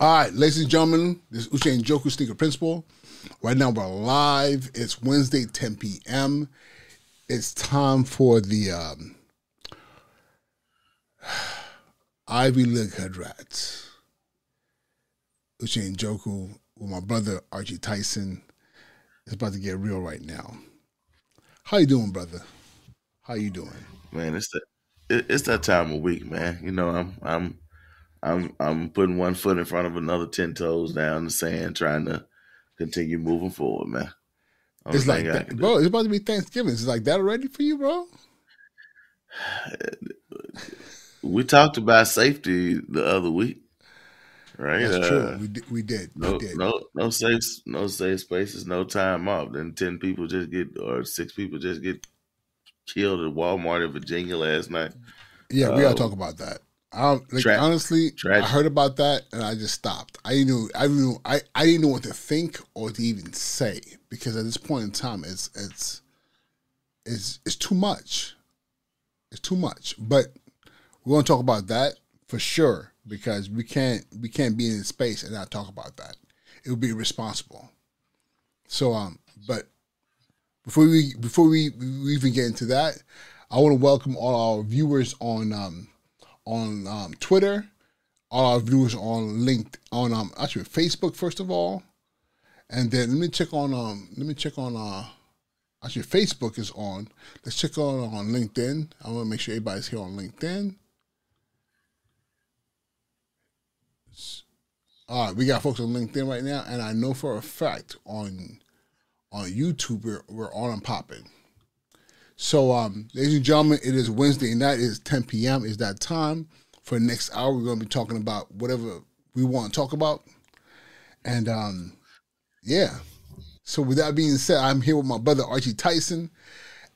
All right, ladies and gentlemen, this is Uche Njoku Sneaker Principal. Right now we're live. It's Wednesday, 10 p.m. It's time for the um, Ivy League Hood Rats. Uche Njoku with my brother Archie Tyson. It's about to get real right now. How you doing, brother? How you doing? Man, it's that it's that time of week, man. You know, I'm I'm I'm I'm putting one foot in front of another, ten toes down the sand, trying to continue moving forward, man. Only it's like that, bro. It's about to be Thanksgiving. It's like that already for you, bro. we talked about safety the other week, right? That's uh, true. We did. We did. No, we did. no, no safe, no safe spaces, no time off. Then ten people just get, or six people just get killed at Walmart in Virginia last night. Yeah, we gotta um, talk about that. I like tra- honestly, tragic. I heard about that and I just stopped. I knew I knew I, I didn't know what to think or to even say because at this point in time it's it's it's it's too much. It's too much. But we're gonna talk about that for sure because we can't we can't be in space and not talk about that. It would be irresponsible. So um but before we before we, we even get into that, I want to welcome all our viewers on um on um, Twitter, all our viewers on LinkedIn, on um, actually Facebook first of all, and then let me check on um, let me check on uh, actually Facebook is on. Let's check on on LinkedIn. I want to make sure everybody's here on LinkedIn. All right, we got folks on LinkedIn right now, and I know for a fact on on YouTube we're, we're on and popping. So, um, ladies and gentlemen, it is Wednesday night. It is 10 p.m. Is that time for the next hour? We're going to be talking about whatever we want to talk about, and um, yeah. So, with that being said, I'm here with my brother Archie Tyson.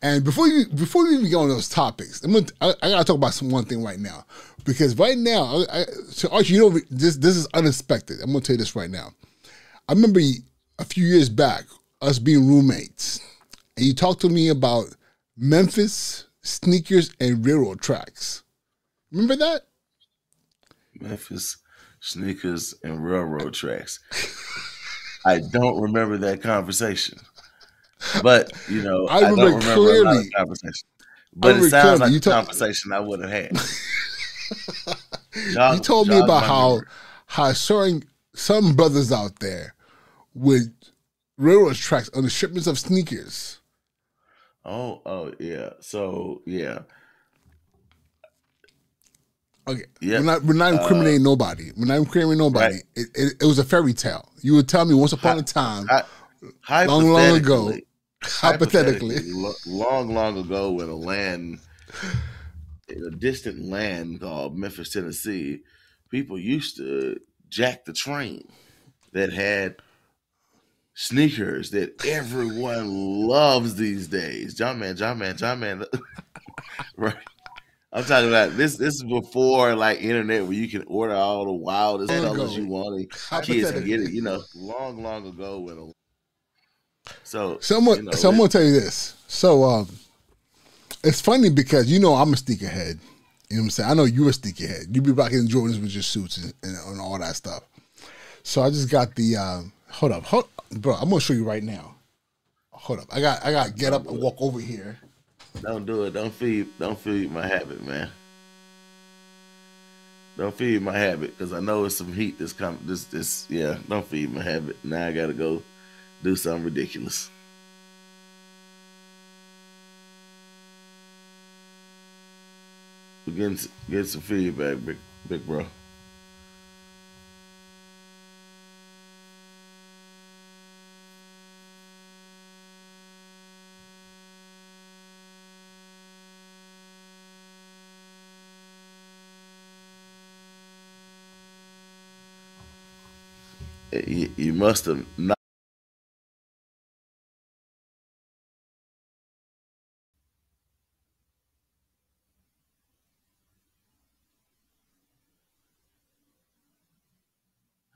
And before you before we even get on those topics, I'm gonna, I, I, gotta talk about some one thing right now because right now, I, so Archie, you know this this is unexpected. I'm gonna tell you this right now. I remember a few years back us being roommates, and you talked to me about Memphis sneakers and railroad tracks. Remember that? Memphis sneakers and railroad tracks. I don't remember that conversation, but you know, I remember, I don't remember clearly. conversation. But it sounds like a conversation I would have had. you told me about how how certain some brothers out there with railroad tracks on the shipments of sneakers. Oh, oh yeah. So yeah. Okay. Yeah. We're not we're not incriminating uh, nobody. We're not incriminating nobody. Right. It, it, it, was a fairy tale. You would tell me once upon a time, hi, long, long ago, hypothetically, hypothetically, long, long ago, in a land, in a distant land called Memphis, Tennessee, people used to jack the train that had sneakers that everyone loves these days. John Man, John Man, John Man. right. I'm talking about this. This is before like internet where you can order all the wildest colors you want and kids can get it. You know, long, long ago when. A, so someone, you know, someone tell you this. So um, it's funny because you know I'm a sneakerhead. You know what I'm saying? I know you're a sneakerhead. You be rocking Jordans with your suits and, and, and all that stuff. So I just got the um, hold up, hold, bro. I'm gonna show you right now. Hold up, I got I got get up and walk over here. Don't do it. Don't feed. Don't feed my habit, man. Don't feed my habit because I know it's some heat that's coming. This this yeah. Don't feed my habit. Now I gotta go do something ridiculous. We're getting, getting some feedback, big big bro. You, must have not.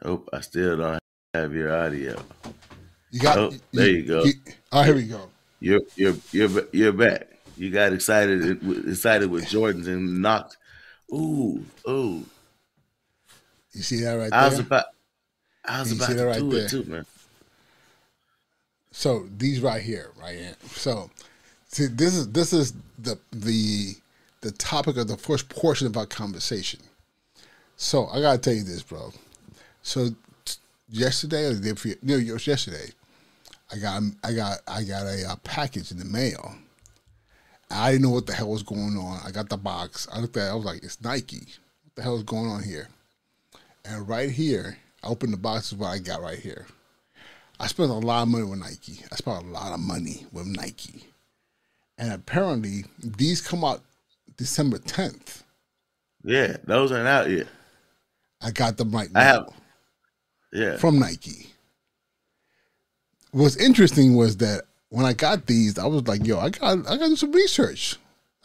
Oh, I still don't have your audio. You got oh, there. You, go. You, oh, here we go. You're you're you're you're back. You got excited excited with Jordans and knocked. Ooh, ooh. You see that right I there? was about I was about to right do there? it too, man. So these right here, right here. So see, this is this is the the the topic of the first portion of our conversation. So I gotta tell you this, bro. So t- yesterday or the day before, no, it was yesterday. I got I got I got a, a package in the mail. I didn't know what the hell was going on. I got the box. I looked at it. I was like, it's Nike. What the hell is going on here? And right here, I opened the box. Is what I got right here. I spent a lot of money with Nike. I spent a lot of money with Nike. And apparently, these come out December 10th. Yeah, those aren't out yet. I got them right now. I have. Yeah. From Nike. What's interesting was that when I got these, I was like, yo, I got I gotta do some research.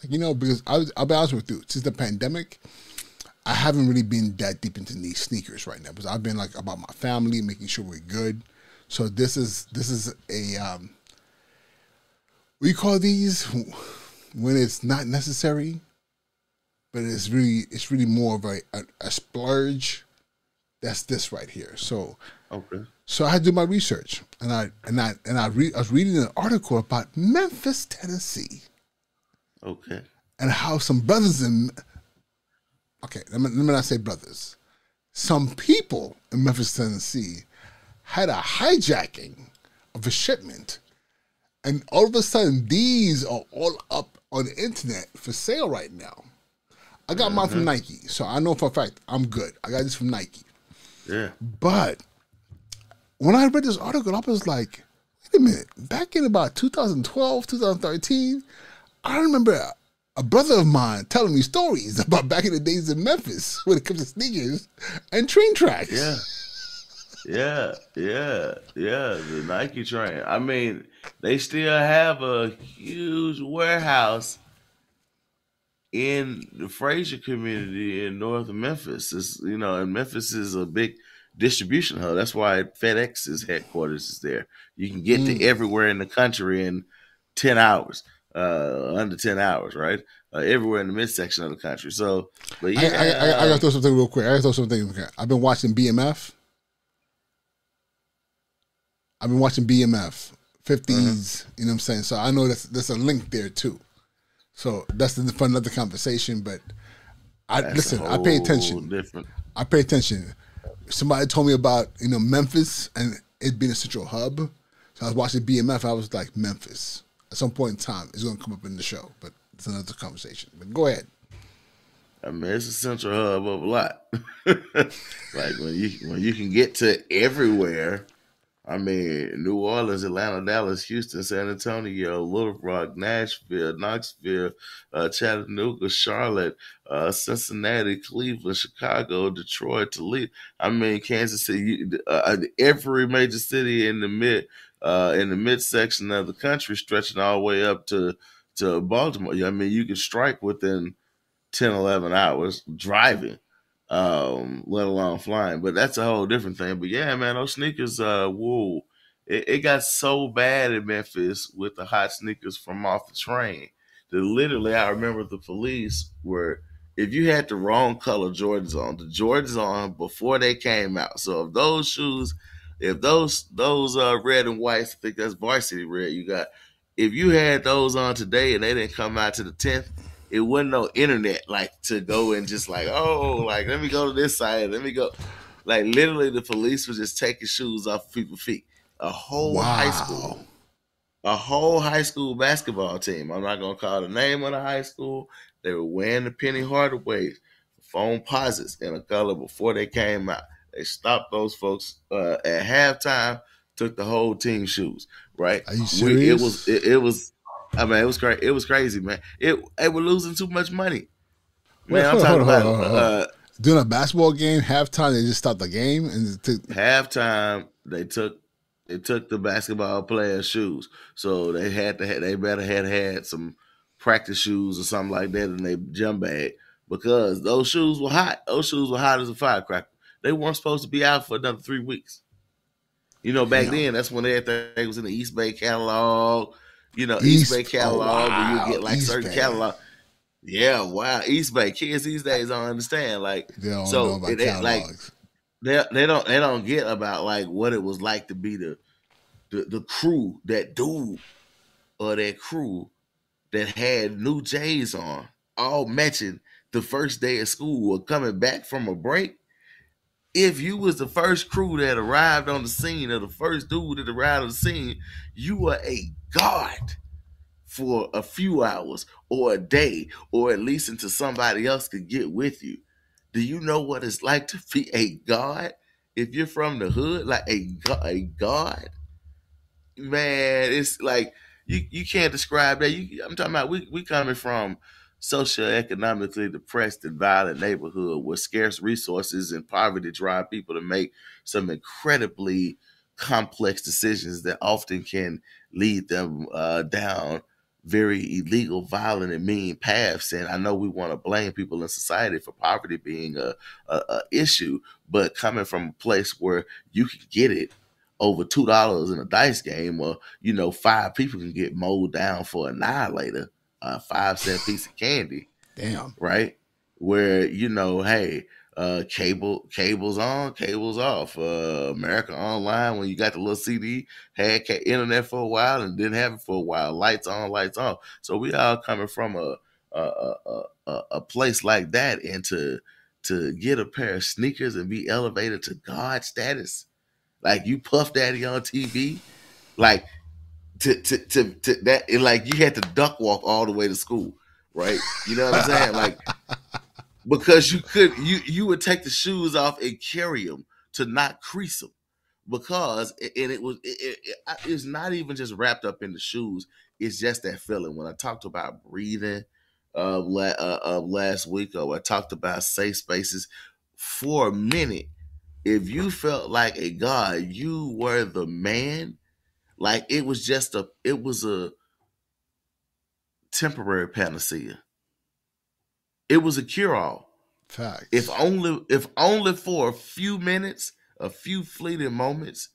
Like, you know, because I I'll be honest with you, since the pandemic, I haven't really been that deep into these sneakers right now because I've been like about my family, making sure we're good. So this is this is a um, we call these when it's not necessary, but it's really it's really more of a, a, a splurge. That's this right here. So okay. So I had to do my research, and I and I and I, re- I was reading an article about Memphis, Tennessee. Okay. And how some brothers in okay, let me, let me not say brothers. Some people in Memphis, Tennessee, had a hijacking of a shipment, and all of a sudden these are all up on the internet for sale right now. I got mm-hmm. mine from mm-hmm. Nike, so I know for a fact I'm good. I got this from Nike. Yeah. But when I read this article, I was like, wait a minute. Back in about 2012, 2013, I remember a, brother of mine telling me stories about back in the days in Memphis when it comes to sneakers and train tracks. Yeah. Yeah, yeah, yeah. The Nike train. I mean, they still have a huge warehouse in the Frayser community in North Memphis. It's, you know, and Memphis is a big distribution hub. That's why FedEx's headquarters is there. You can get mm. to everywhere in the country in ten hours, uh, under ten hours, right? Uh, everywhere in the midsection of the country. So, but yeah, I, I, I, I gotta throw something real quick. I gotta throw something. I've been watching BMF. I've been watching BMF 50s. Uh-huh. You know what I'm saying? So I know that's there's a link there too. So that's the, for another conversation. But I that's listen. I pay attention. Different. I pay attention somebody told me about you know Memphis and it being a central hub. So I was watching BMF. I was like Memphis. At some point in time, it's going to come up in the show, but it's another conversation. But go ahead. I mean, it's a central hub of a lot. like when you when you can get to everywhere I mean, New Orleans, Atlanta, Dallas, Houston, San Antonio, Little Rock, Nashville, Knoxville, uh, Chattanooga, Charlotte, uh, Cincinnati, Cleveland, Chicago, Detroit, Toledo. I mean, Kansas City. Uh, uh, every major city in the mid uh, in the midsection of the country, stretching all the way up to to Baltimore. I mean, you can strike within 10, 11 hours driving um, let alone flying. But that's a whole different thing. But yeah, man, those sneakers, uh, whoa, it, it got so bad in Memphis with the hot sneakers from off the train that literally I remember the police were if you had the wrong color Jordans on, the Jordans on before they came out. So if those shoes, if those those uh red and whites, I think that's varsity red you got. If you had those on today and they didn't come out to the tenth, it wasn't no internet like to go and just like, oh, like let me go to this side, let me go. Like literally, the police was just taking shoes off people's feet. A whole wow. high school, a whole high school basketball team. I'm not gonna call the name of the high school. They were wearing the Penny Hardaway Foamposites in a color before they came out. They stopped those folks uh, at halftime, took the whole team shoes. Right? Are you serious? We, it was it, it was I mean, it was crazy. It was crazy, man. It they were losing too much money. Man, I'm talking about uh, doing a basketball game. Halftime, they just stopped the game and took- halftime. They took they took the basketball players' shoes, so they had to have, they better had had some practice shoes or something like that in their jump bag because those shoes were hot. Those shoes were hot as a firecracker. They weren't supposed to be out for another three weeks. You know, back Damn. then, that's when everything was in the East Bay catalog you know, East, East Bay catalog, oh, wow. you get like East certain Bay. catalog. Yeah, wow, East Bay kids these days don't understand. Like, they don't so know about it, like they they don't they don't get about like what it was like to be the the, the crew that dude or that crew that had new J's on, all matching the first day of school or coming back from a break. If you was the first crew that arrived on the scene or the first dude that arrived on the scene, you were a god for a few hours or a day, or at least until somebody else could get with you. Do you know what it's like to be a god? If you're from the hood, like a a god, man, it's like you you can't describe that. You, I'm talking about we we coming from socioeconomically depressed and violent neighborhood with scarce resources and poverty drive people to make some incredibly complex decisions that often can lead them uh, down very illegal, violent, and mean paths. And I know we want to blame people in society for poverty being a, a, a issue, but coming from a place where you can get it over two dollars in a dice game, or you know, five people can get mowed down for a Now and Later, a five cent piece of candy. Damn. Right? Where, you know, hey, uh, cable cables on, cables off. Uh, America Online when you got the little CD had internet for a while and didn't have it for a while. Lights on, lights off. So we all coming from a a, a, a place like that, and to to get a pair of sneakers and be elevated to God status, like you Puff Daddy on TV, like to to to, to that, like you had to duck walk all the way to school, right? You know what I'm saying? Like because you could you you would take the shoes off and carry them to not crease them because and it was it, it, it's not even just wrapped up in the shoes it's just that feeling when i talked about breathing uh, la- uh, uh last week or i talked about safe spaces for a minute if you felt like a god you were the man like it was just a it was a temporary panacea it was a cure all. Facts. If only if only for a few minutes, a few fleeting moments,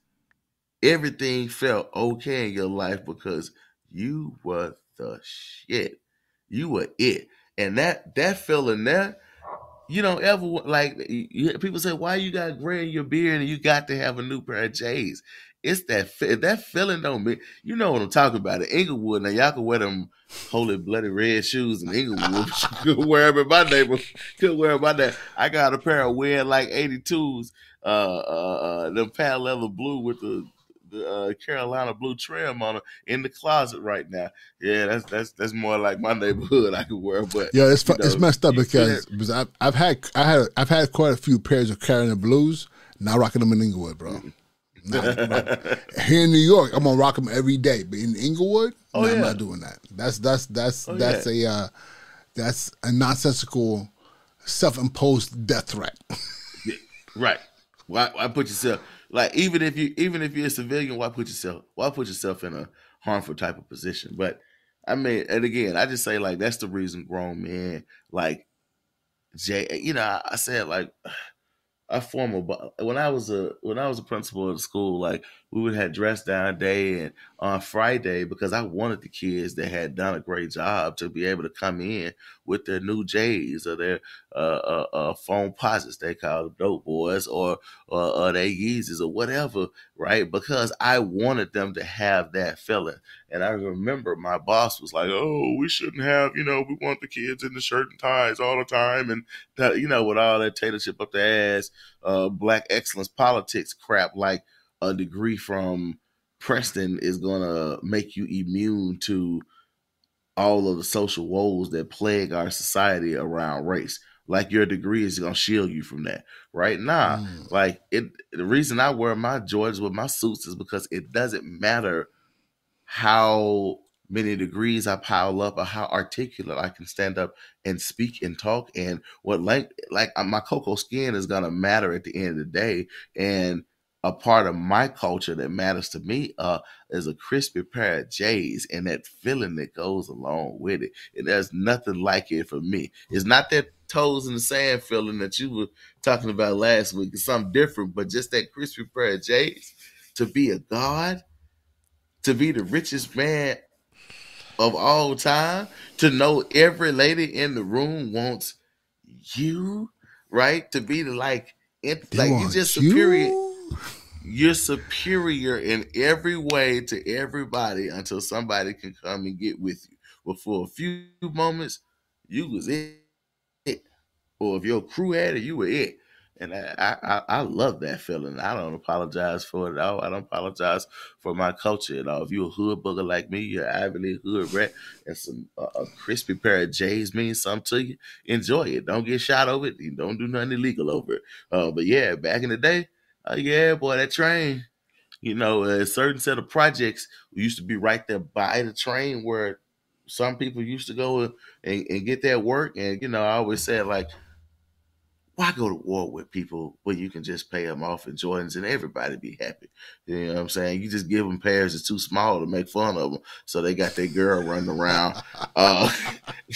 everything felt okay in your life because you were the shit. You were it. And that that feeling there, you don't ever like people say, why you got gray in your beard and you got to have a new pair of J's? It's that that feeling don't mean you know what I'm talking about. In Inglewood, now y'all can wear them holy bloody red shoes in Inglewood. could wear them in my neighborhood. Could wear them my day. I got a pair of weird like 82s, uh, uh, uh, them pale leather blue with the the uh, Carolina blue trim on them in the closet right now. Yeah, that's that's that's more like my neighborhood I could wear. But yeah, it's you know, it's messed up because because I've, I've had I had I've had quite a few pairs of Carolina blues. Now rocking them in Inglewood, bro. Mm-hmm. Here in New York, I'm gonna rock them every day, but in Inglewood, oh, no, yeah. I'm not doing that. That's that's that's oh, that's yeah. a uh, that's a nonsensical, self-imposed death threat. right. Why, why put yourself like even if you even if you're a civilian, why put yourself why put yourself in a harmful type of position? But I mean, and again, I just say like that's the reason grown men like Jay. You know, I, I said like a formal but when I was a when I was a principal at school, like we would have dress down day and on Friday because I wanted the kids that had done a great job to be able to come in with their new J's or their uh, uh, uh Foamposites they call them dope boys or or, or their Yeezys or whatever, right? Because I wanted them to have that feeling. And I remember my boss was like, "Oh, we shouldn't have, you know, we want the kids in the shirt and ties all the time, and that, you know, with all that tailorship up the ass, uh, black excellence politics crap, like." A degree from Princeton is going to make you immune to all of the social woes that plague our society around race. Like your degree is gonna shield you from that. Right now, nah, mm. like it the reason I wear my Jordans with my suits is because it doesn't matter how many degrees I pile up or how articulate I can stand up and speak and talk and what like like my cocoa skin is gonna matter at the end of the day. And a part of my culture that matters to me uh, is a crispy pair of J's and that feeling that goes along with it. And there's nothing like it for me. It's not that toes in the sand feeling that you were talking about last week. It's something different, but just that crispy pair of J's to be a god, to be the richest man of all time, to know every lady in the room wants you, right? To be the like It, like you just superior. You? You're superior in every way to everybody until somebody can come and get with you. But for a few moments, you was it. Or if your crew had it, you were it. And I, I, I love that feeling. I don't apologize for it at all. I don't apologize for my culture at all. If you're a hood booger like me, you're Ivy League hood rat, and some uh, a crispy pair of J's means something to you, enjoy it. Don't get shot over it. Don't do nothing illegal over it. Uh, but yeah, back in the day, uh, yeah, boy, that train. You know, a certain set of projects used to be right there by the train where some people used to go and, and get that work. And you know, I always said like why go to war with people when you can just pay them off in Jordans and everybody be happy? You know what I'm saying? You just give them pairs that's too small to make fun of them, so they got their girl running around. uh,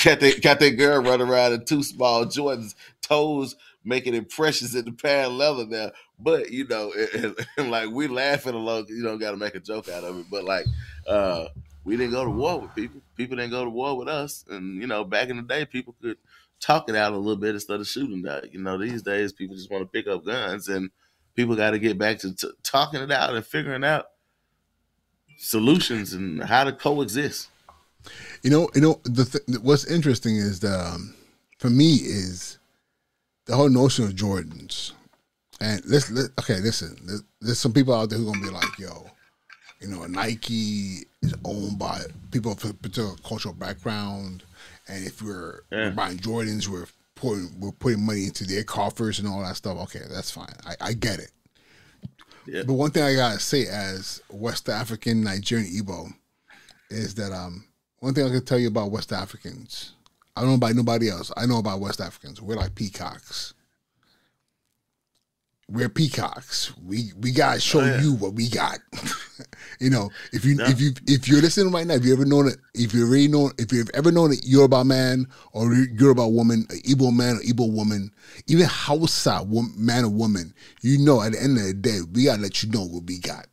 got they got their girl running around in too small Jordans, toes making impressions in the pair of leather now. But you know, and, and like we laughing along, you don't got to make a joke out of it. But like, uh, we didn't go to war with people. People didn't go to war with us. And you know, back in the day, people could talk it out a little bit instead of shooting that. You know, these days people just want to pick up guns, and people got to get back to t- talking it out and figuring out solutions and how to coexist. You know, you know, the th- what's interesting is the um, for me is the whole notion of Jordans. And let's let, okay, listen. There's, there's some people out there who are gonna be like, "Yo, you know, Nike is owned by people of a particular cultural background." And if we're, yeah. we're buying Jordans, we're putting we're putting money into their coffers and all that stuff. Okay, that's fine. I, I get it. Yeah. But one thing I gotta say as West African Nigerian Igbo is that um one thing I can tell you about West Africans, I don't know about nobody else. I know about West Africans. We're like peacocks we're peacocks. We we gotta show oh, yeah. you what we got. you know, if you if you if you're listening right now, if you ever known it, if you already known, if you've ever known it, Yoruba man or Yoruba woman, Igbo man or Igbo woman, even Hausa man or woman, you know, at the end of the day, we gotta let you know what we got.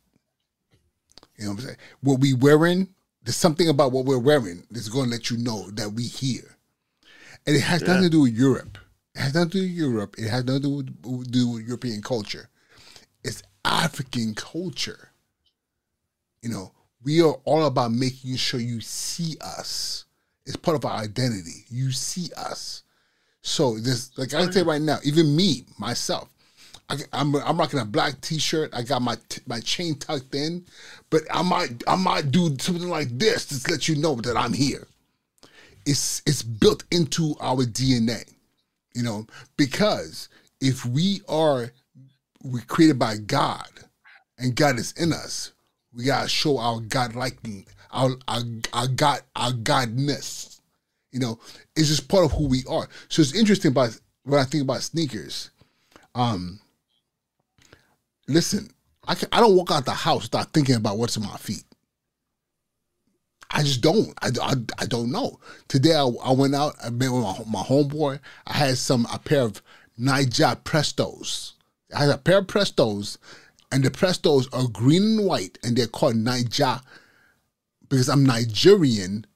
You know what I'm saying? What we wearing, there's something about what we're wearing that's gonna let you know that we here, and it has yeah. nothing to do with Europe. It has nothing to do with Europe. It has nothing to do with European culture. It's African culture. You know, we are all about making sure you see us. It's part of our identity. You see us. So this, like I say right now, even me myself, I, am I'm, I'm rocking a black T-shirt. I got my my chain tucked in, but I might I might do something like this to let you know that I'm here. It's it's built into our DNA. You know, because if we are we created by God and God is in us, we gotta show our God liking, our, our our God our Godness. You know, it's just part of who we are. So it's interesting about when I think about sneakers. Um listen, I can, I don't walk out the house without thinking about what's in my feet. I just don't. I, I, I don't know. Today I, I went out. I met with my, my homeboy. I had some a pair of Naija Prestos. I had a pair of Prestos, and the Prestos are green and white, and they're called Naija because I'm Nigerian,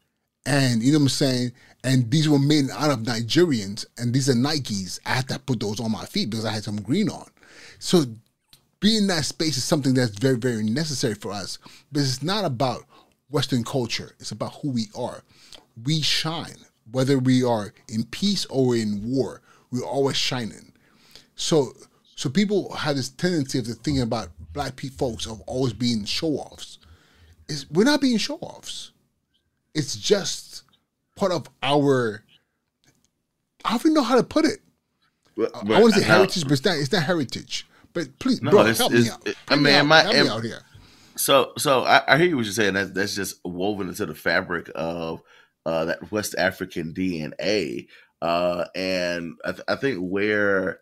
and you know what I'm saying. And these were made out of Nigerians, and these are Nikes. I had to put those on my feet because I had some green on. So being in that space is something that's very, very necessary for us. But it's not about Western culture. It's about who we are. We shine, whether we are in peace or in war. We're always shining. So, so people have this tendency of thinking about black people folks of always being show offs. Is we're not being show offs. It's just part of our. I don't even know how to put it. But, but, I want to say heritage, but it's not. It's not heritage. But please, no, bro, help me out. It, I mean, help, help me out here so, so I, I hear what you're saying. That that's just woven into the fabric of uh, that West African DNA, uh, and I, th- I, think where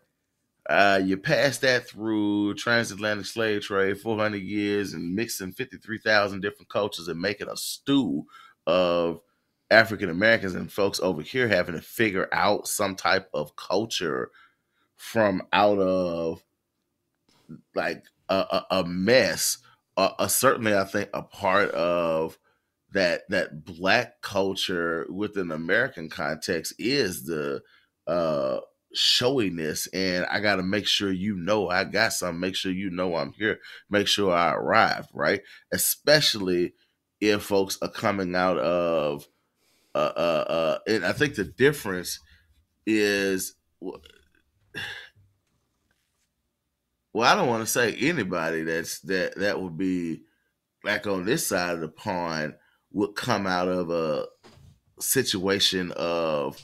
uh, you pass that through transatlantic slave trade, 400 years, and mixing 53,000 different cultures and making a stew of African Americans and folks over here having to figure out some type of culture from out of like a, a, a mess certainly I think a part of that that black culture within American context is the uh, showiness and I got to make sure you know I got some, make sure you know I'm here, make sure I arrive, right? Especially if folks are coming out of uh uh, uh and I think the difference is well, I don't want to say anybody that's that that would be like on this side of the pond would come out of a situation of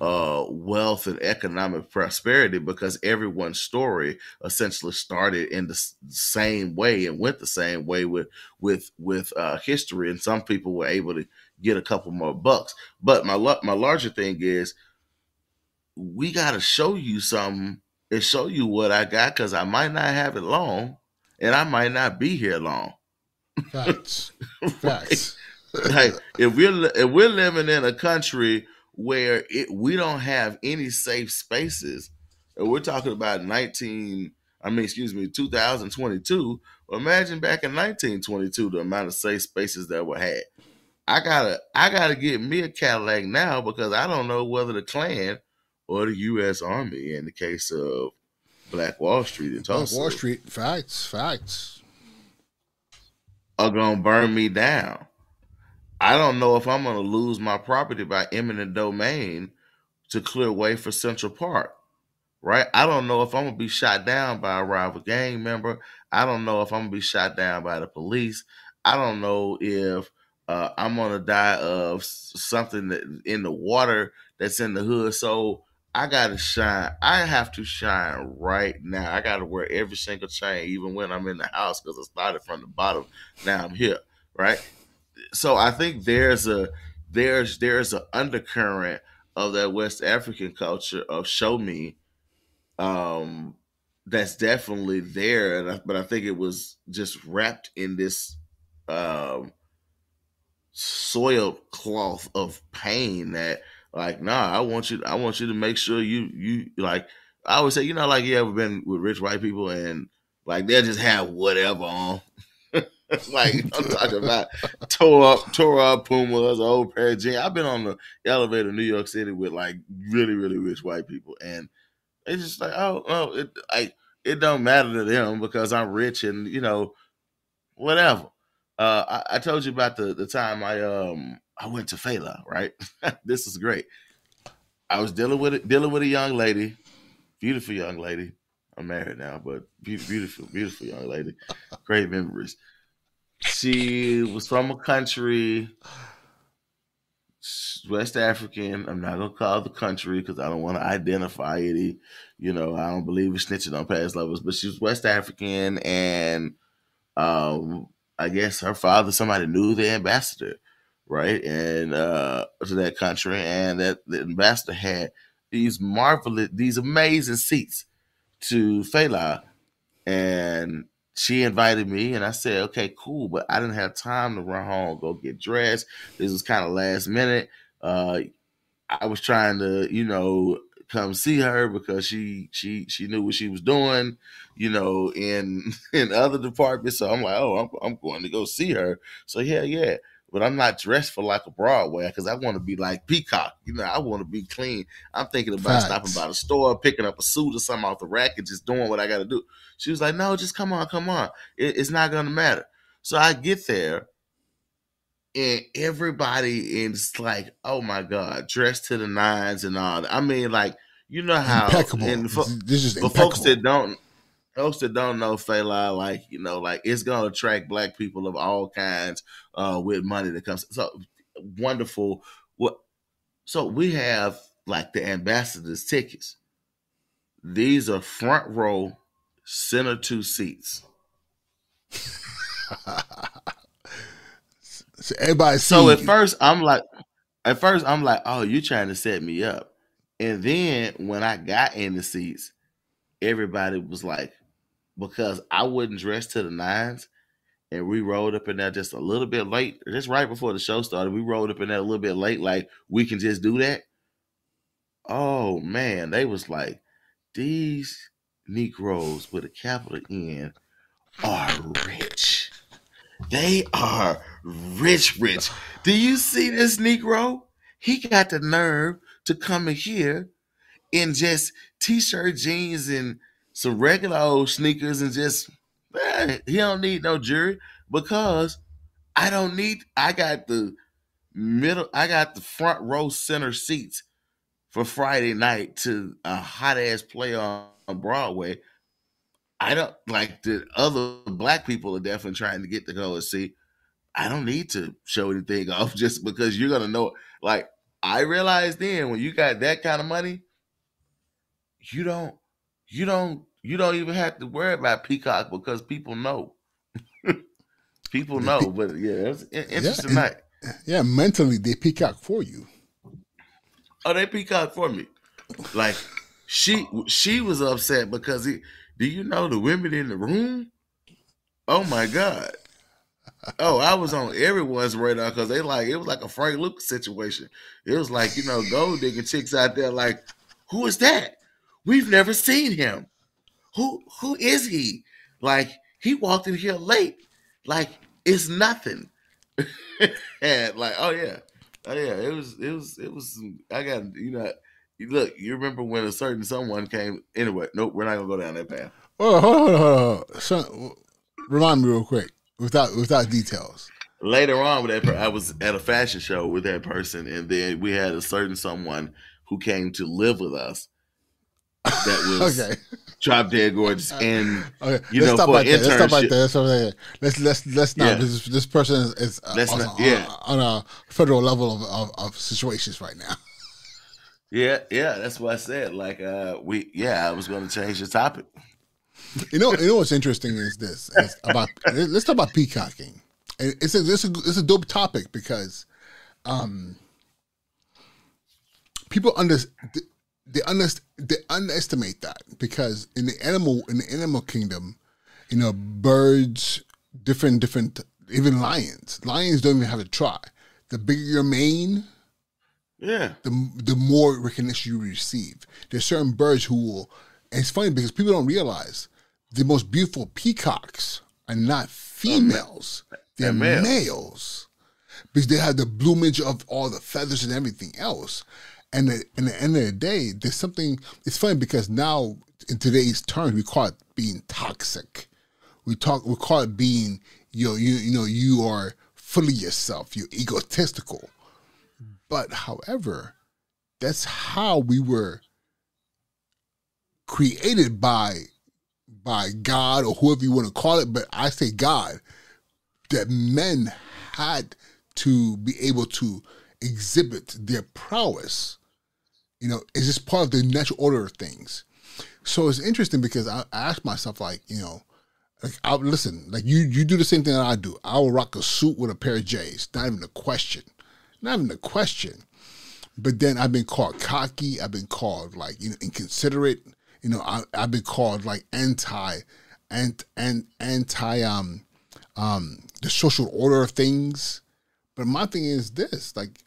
uh, wealth and economic prosperity because everyone's story essentially started in the same way and went the same way with with with uh, history, and some people were able to get a couple more bucks. But my my larger thing is, we got to show you something and show you what I got because I might not have it long, and I might not be here long. Facts. Facts. like if we're if we're living in a country where it, we don't have any safe spaces. And we're talking about 19, I mean, excuse me, 2022. Well, imagine back in 1922, the amount of safe spaces that were had. I gotta, I gotta get me a Cadillac now because I don't know whether the Klan or the U.S. Army, in the case of Black Wall Street in Tulsa, Black Wall Street, facts, facts, are gonna burn me down. I don't know if I'm to lose my property by eminent domain to clear way for Central Park, right? I don't know if I'm to be shot down by a rival gang member. I don't know if I'm to be shot down by the police. I don't know if uh, I'm to die of something that in the water that's in the hood. So I got to shine. I have to shine right now. I got to wear every single chain, even when I'm in the house, because I started from the bottom. Now I'm here, right? so I think there's a there's there's an undercurrent of that West African culture of show me, um, that's definitely there, and I, but I think it was just wrapped in this um soiled cloth of pain that like nah i want you i want you to make sure you you like i always say you know like you ever been with rich white people and like they'll just have whatever on like I'm talking about tore up, tore up Pumas, old pair of jeans. I've been on the elevator in New York City with like really, really rich white people, and it's just like, oh, oh, it, I, it don't matter to them because I'm rich and you know, whatever. Uh, I, I told you about the the time I um I went to Fela, right? this is great. I was dealing with it, dealing with a young lady, beautiful young lady. I'm married now, but beautiful, beautiful young lady. Great memories. She was from a country, West African. I'm not gonna call the country because I don't want to identify it. You know, I don't believe in snitching on past lovers, but she was West African, and um, I guess her father, somebody knew the ambassador, right, and uh, to that country, and that the ambassador had these marvelous, these amazing seats to Fela, and she invited me and I said, okay, cool. But I didn't have time to run home, go get dressed. This was kind of last minute. Uh, I was trying to, you know, come see her because she she she knew what she was doing, you know, in in other departments. So I'm like, oh, I'm, I'm going to go see her. So yeah, yeah but I'm not dressed for like a Broadway because I want to be like Peacock. You know, I want to be clean. I'm thinking about Facts. stopping by the store, picking up a suit or something off the rack, and just doing what I got to do. She was like, "No, just come on, come on. It, it's not gonna matter." So I get there, and everybody is like, "Oh my god, dressed to the nines and all." That. I mean, like you know how impeccable. And for, this is for folks that don't folks that don't know Fela, like you know, like it's gonna attract black people of all kinds uh, with money that comes. So wonderful. What? So we have like the ambassadors tickets. These are front row, center two seats. so everybody. So at first I'm like, at first I'm like, oh, you trying to set me up, and then when I got in the seats, everybody was like, because I wouldn't dress to the nines. And we rolled up in there just a little bit late, just right before the show started. We rolled up in there a little bit late, like we can just do that. Oh man, they was like, these Negroes with a capital N are rich. They are rich, rich. Do you see this Negro? He got the nerve to come in here in just t-shirt, jeans, and some regular old sneakers, and just man, he don't need no jury because I don't need. I got the middle. I got the front row center seats for Friday night to a hot ass play on, on Broadway. I don't like the other black people are definitely trying to get to go and see. I don't need to show anything off just because you're gonna know. Like I realized then when you got that kind of money, you don't, you don't, you don't even have to worry about Peacock because people know. people know, but yeah, it's interesting yeah, night. Yeah, mentally they Peacock for you. Oh, they Peacock for me. Like she, she was upset because he. Do you know the women in the room? Oh my god oh, I was on everyone's radar because they like it was like a Frank Lucas situation. It was like you know gold digging chicks out there like, who is that? We've never seen him. Who who is he? Like he walked in here late. Like it's nothing. and like oh yeah, oh yeah, it was it was it was. I got you know. Look, you remember when a certain someone came? Anyway, nope, we're not gonna go down that path. Oh, hold on, hold on. So, remind me real quick without without details. Later on, with that, per- I was at a fashion show with that person, and then we had a certain someone who came to live with us. That was okay. drop dead gorgeous, and okay. you let's know, stop for right there. Let's stop right there. Let's, there. let's let's let's not. Yeah. This, this person is, is uh, on, not, yeah. on, on, a federal level of, of, of situations right now. Yeah, yeah, that's what I said. Like, uh, we, yeah, I was going to change the topic. You know, you know what's interesting is this is about. let's talk about peacocking. It's a, a it's a dope topic because, um, people under they under they underestimate that because in the animal in the animal kingdom, you know, birds, different different even lions. Lions don't even have to try. The bigger your mane, yeah, the the more recognition you receive. There's certain birds who will. And it's funny because people don't realize the most beautiful peacocks are not females; they're, they're males. males. because they have the plumage of all the feathers and everything else. And at, the end of the day, there's something. It's funny because now in today's terms, we call it being toxic. We talk. We call it being you know you you know you are fully yourself. You're egotistical. But however, that's how we were created by by God or whoever you want to call it, but I say God, that men had to be able to exhibit their prowess. You know, is this part of the natural order of things? So it's interesting because I, I ask myself, like, you know, like I listen, like you you do the same thing that I do. I will rock a suit with a pair of J's. Not even a question. Not even a question. But then I've been called cocky. I've been called like you know inconsiderate you know, I, have been called like anti, and and anti um um the social order of things. But my thing is this: like,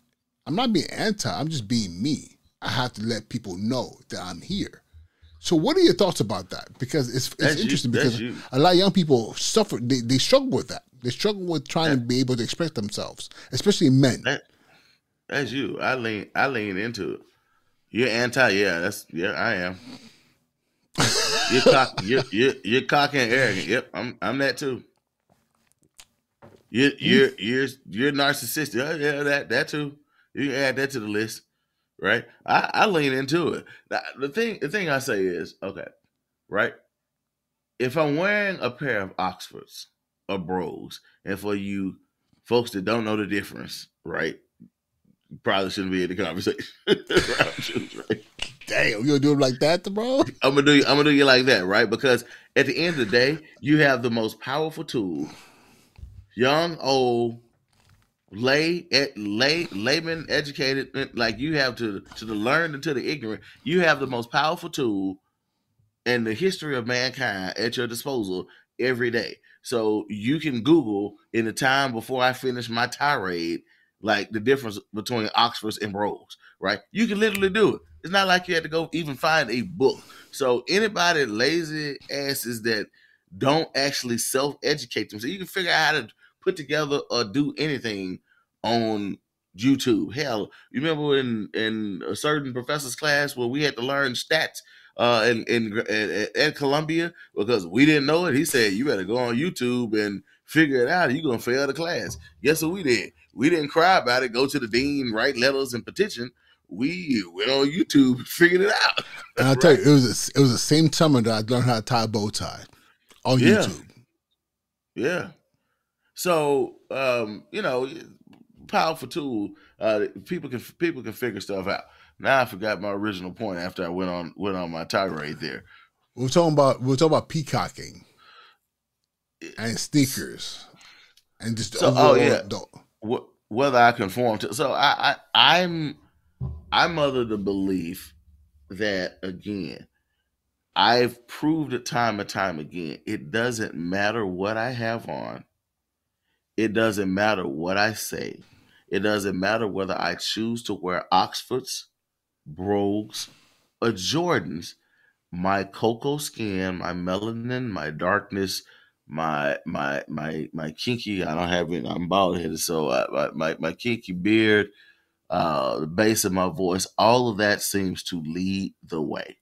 I'm not being anti. I'm just being me. I have to let people know that I'm here. So, what are your thoughts about that? Because it's it's interesting you, because a lot of young people suffer. They, they struggle with that. They struggle with trying that, to be able to express themselves, especially men. That, that's you. I lean. I lean into it. You're anti. Yeah, that's yeah. I am you're cock, you're, you're, you're cocky and arrogant. Yep, I'm I'm that too. You're you're you're you're narcissistic. Oh, yeah, that that too. You can add that to the list, right? I, I lean into it. The thing the thing I say is okay, right? If I'm wearing a pair of Oxfords or Brogues, and for you folks that don't know the difference, right? Probably shouldn't be in the conversation. right? Damn, you gonna do it like that, bro? I'm gonna do you. I'm gonna do you like that, right? Because at the end of the day, you have the most powerful tool. Young, old, lay, eh, lay, layman, educated, eh, like you have to to the learned and to the ignorant. You have the most powerful tool in the history of mankind at your disposal every day. So you can Google in the time before I finish my tirade, like the difference between Oxfords and Brogues, right? You can literally do it. It's not like you had to go even find a book. So anybody lazy asses that don't actually self educate themselves, you can figure out how to put together or do anything on YouTube. Hell, you remember in in a certain professor's class where we had to learn stats uh, in, in, in at Columbia because we didn't know it. He said you better go on YouTube and figure it out. You're gonna fail the class. Guess what we did? We didn't cry about it. Go to the dean, write letters and petition. We went on YouTube, figured it out. and I'll right. tell you, it was a, it was the same summer that I learned how to tie a bow tie on yeah. YouTube. Yeah. So um, you know, powerful tool. Uh, people can people can figure stuff out. Now I forgot my original point after I went on went on my tirade there. We're talking about we're talking about peacocking and sneakers and just so, oh yeah whether I conform to so I, I I'm I'm of the belief that again I've proved it time and time again it doesn't matter what I have on it doesn't matter what I say it doesn't matter whether I choose to wear Oxfords brogues, or Jordans, my cocoa skin, my melanin, my darkness, my my my my kinky. I don't have it. I'm bald headed, so I, my my kinky beard, uh, the bass of my voice, all of that seems to lead the way,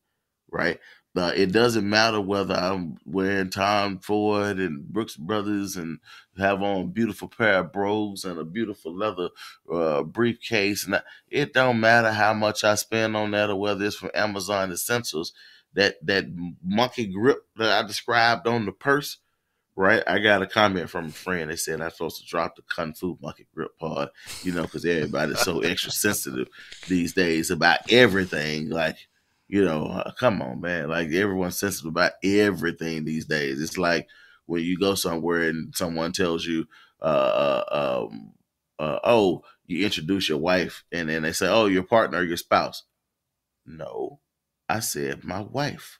right? Uh, it doesn't matter whether I'm wearing Tom Ford and Brooks Brothers and have on a beautiful pair of brogues and a beautiful leather uh, briefcase. And it don't matter how much I spend on that or whether it's from Amazon Essentials. That that monkey grip that I described on the purse, right? I got a comment from a friend. They said I'm supposed to drop the kung fu monkey grip pod, you know, because everybody's so extra sensitive these days about everything. Like you know, uh, come on, man. Like everyone's sensitive about everything these days. It's like when you go somewhere and someone tells you, uh, uh, um, uh, oh, you introduce your wife, and then they say, oh, your partner, your spouse. No, I said my wife.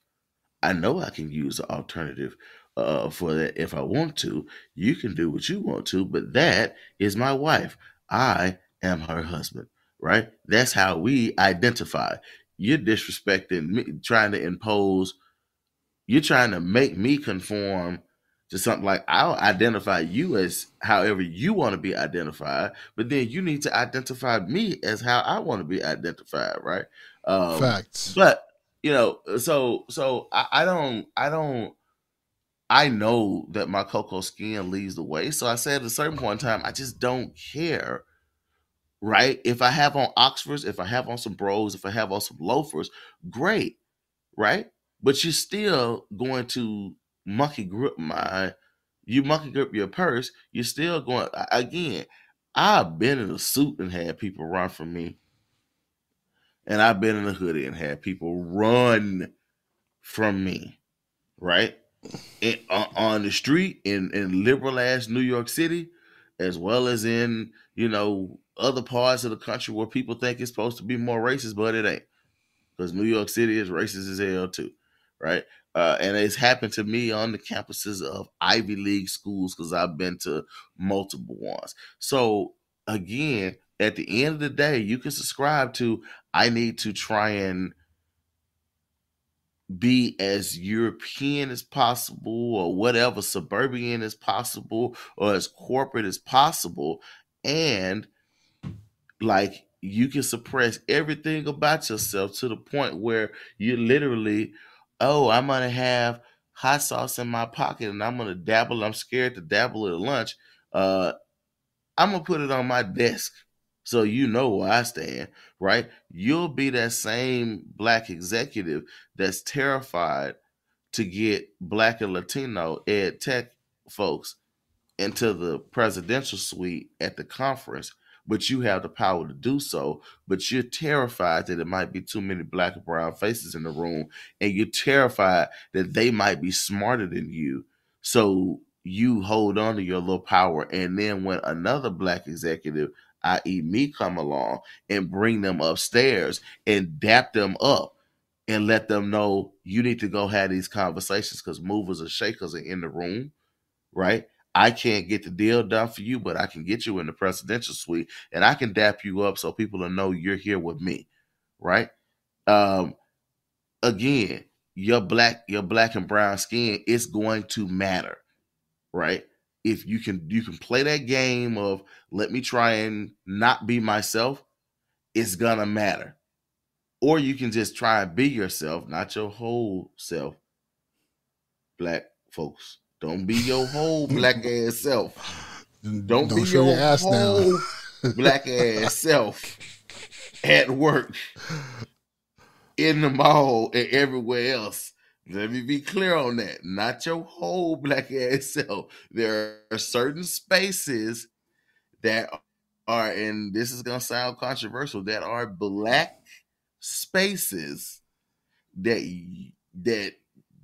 I know I can use an alternative uh, for that if I want to. You can do what you want to, but that is my wife. I am her husband, right? That's how we identify you're disrespecting me, trying to impose, you're trying to make me conform to something like I'll identify you as however you want to be identified, but then you need to identify me as how I want to be identified, right? Um, Facts. But you know, so so I, I don't I don't I know that my cocoa skin leads the way. So I said at a certain point in time, I just don't care right? If I have on Oxfords, if I have on some brogues, if I have on some loafers, great, right? But you're still going to monkey grip my, you monkey grip your purse. You're still going again. I've been in a suit and had people run from me, and I've been in a hoodie and had people run from me, right? In, on the street in in liberal ass New York City, as well as in you know other parts of the country where people think it's supposed to be more racist, but it ain't. Because New York City is racist as hell too, right? Uh, and it's happened to me on the campuses of Ivy League schools because I've been to multiple ones. So again, at the end of the day, you can subscribe to I need to try and be as European as possible or whatever suburban as possible or as corporate as possible and like you can suppress everything about yourself to the point where you literally, oh, I'm gonna have hot sauce in my pocket and I'm gonna dabble. I'm scared to dabble at lunch. Uh, I'm gonna put it on my desk so you know where I stand, right? You'll be that same black executive that's terrified to get black and Latino ed tech folks into the presidential suite at the conference but you have the power to do so. But you're terrified that it might be too many black and brown faces in the room, and you're terrified that they might be smarter than you. So you hold on to your little power, and then when another black executive, i.e., me, come along and bring them upstairs and dap them up and let them know you need to go have these conversations because movers and shakers are in the room, right? I can't get the deal done for you, but I can get you in the presidential suite and I can dap you up so people will know you're here with me. Right? Um, again, your black, your black and brown skin is going to matter, right? If you can you can play that game of let me try and not be myself, it's gonna matter. Or you can just try and be yourself, not your whole self. Black folks, don't be your whole black ass self. Don't, don't be your whole black ass self at work, in the mall, and everywhere else. Let me be clear on that. Not your whole black ass self. There are certain spaces that are, and this is gonna sound controversial, that are black spaces that that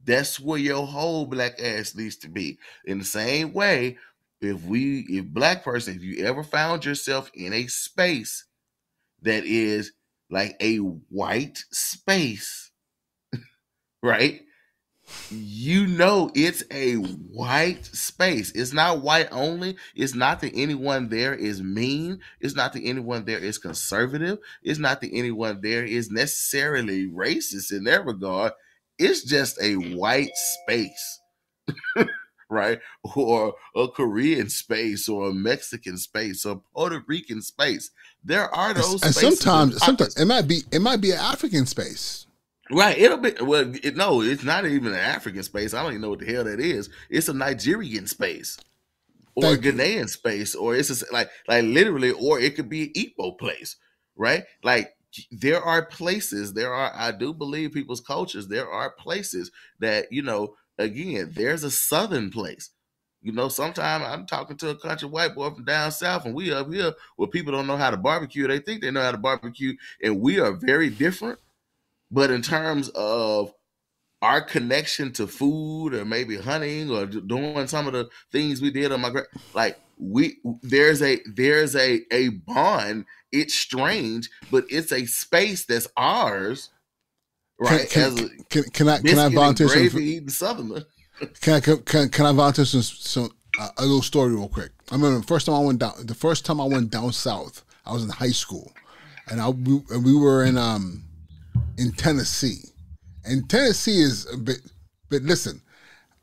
that's where your whole black ass needs to be. In the same way, if we if black person, if you ever found yourself in a space that is like a white space, right? You know it's a white space. It's not white only. It's not that anyone there is mean. It's not that anyone there is conservative. It's not that anyone there is necessarily racist in that regard. It's just a white space. right? Or a Korean space or a Mexican space or Puerto Rican space. There are those and sometimes sometimes it might be it might be an African space. Right. It'll be well. It, no, it's not even an African space. I don't even know what the hell that is. It's a Nigerian space, or Thank a Ghanaian you. space, or it's a, like like literally, or it could be an Igbo place. Right. Like there are places. There are. I do believe people's cultures. There are places that you know. Again, there's a Southern place. You know, sometimes I'm talking to a country white boy from down south, and we up here where people don't know how to barbecue. They think they know how to barbecue, and we are very different but in terms of our connection to food or maybe hunting or doing some of the things we did on my like we there's a there's a a bond. It's strange but it's a space that's ours right can, can, a, can, can i can i volunteer some southerner can i can, can i volunteer some, some uh, a little story real quick? I remember the first time i went down the first time i went down south i was in high school. And i we, we were in um in Tennessee. And Tennessee is a bit, but listen,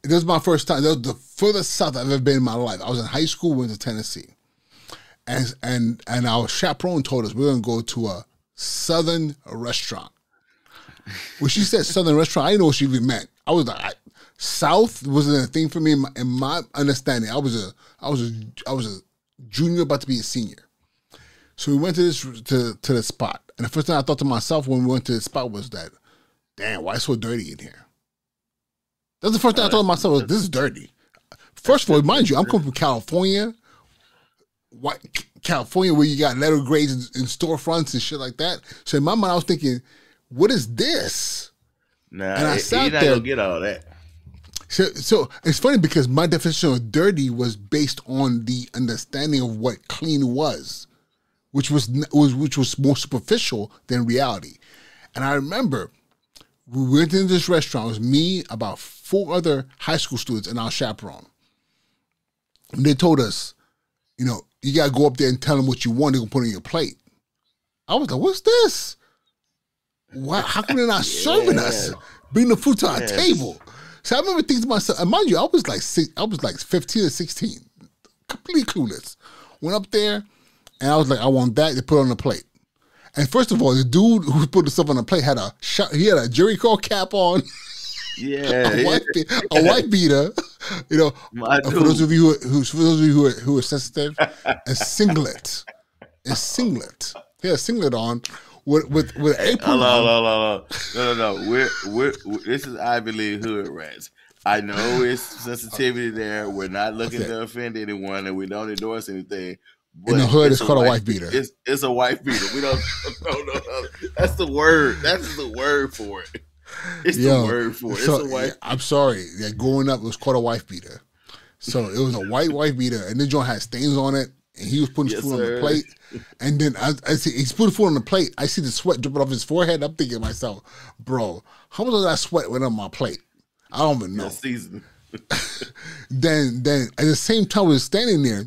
this was my first time. That was the furthest south I've ever been in my life. I was in high school, went to Tennessee. And and and our chaperone told us we are gonna go to a southern restaurant. When she said southern restaurant, I didn't know what she even meant. I was like, I, South wasn't a thing for me in my, in my, understanding. I was a I was a I was a junior about to be a senior. So we went to this to to the spot. And the first thing I thought to myself when we went to the spot was that, damn, why is so dirty in here? That's the first thing I thought to myself was, this is dirty. First of all, mind you, I'm coming from California, white California, where you got letter grades in, in storefronts and shit like that. So in my mind, I was thinking, what is this? Nah, and I sat there. Gonna get all that. So, so it's funny because my definition of dirty was based on the understanding of what clean was which was, was which was more superficial than reality. And I remember we went into this restaurant. It was me, about four other high school students, and our chaperone. And they told us, you know, you gotta go up there and tell them what you want. They're gonna put on your plate. I was like, what's this? Why, how come they're not yeah. serving us? Bring the food to our yes. table. So I remember thinking to myself, and mind you, I was like six, I was like 15 or 16, completely clueless. Went up there, and I was like, I want that to put on the plate. And first of all, the dude who put the stuff on the plate had a shot, he had a Jheri curl cap on. Yeah, a, white, a white beater. You know, for those of you who, for those of you who are, who are sensitive, a singlet, a singlet. Yeah, a singlet on with with with apron. On, hold on, no, no, no. We're, we're, we're this is Ivy League hood rats. I know it's sensitivity there. We're not looking okay. to offend anyone, and we don't endorse anything. In the hood, it's, it's called a wife beater. It's, it's a wife beater. We don't. no, no, no. That's the word. That's the word for it. It's Yo, the word for it. It's so, a wife. I'm sorry. Yeah, growing up, it was called a wife beater. So it was a white wife beater, and the joint had stains on it. And he was putting yes, food sir. on the plate, and then I, I see he's putting food on the plate. I see the sweat dripping off his forehead. I'm thinking to myself, bro, how much of that sweat went on my plate? I don't even know. Season. then, then at the same time, we was standing there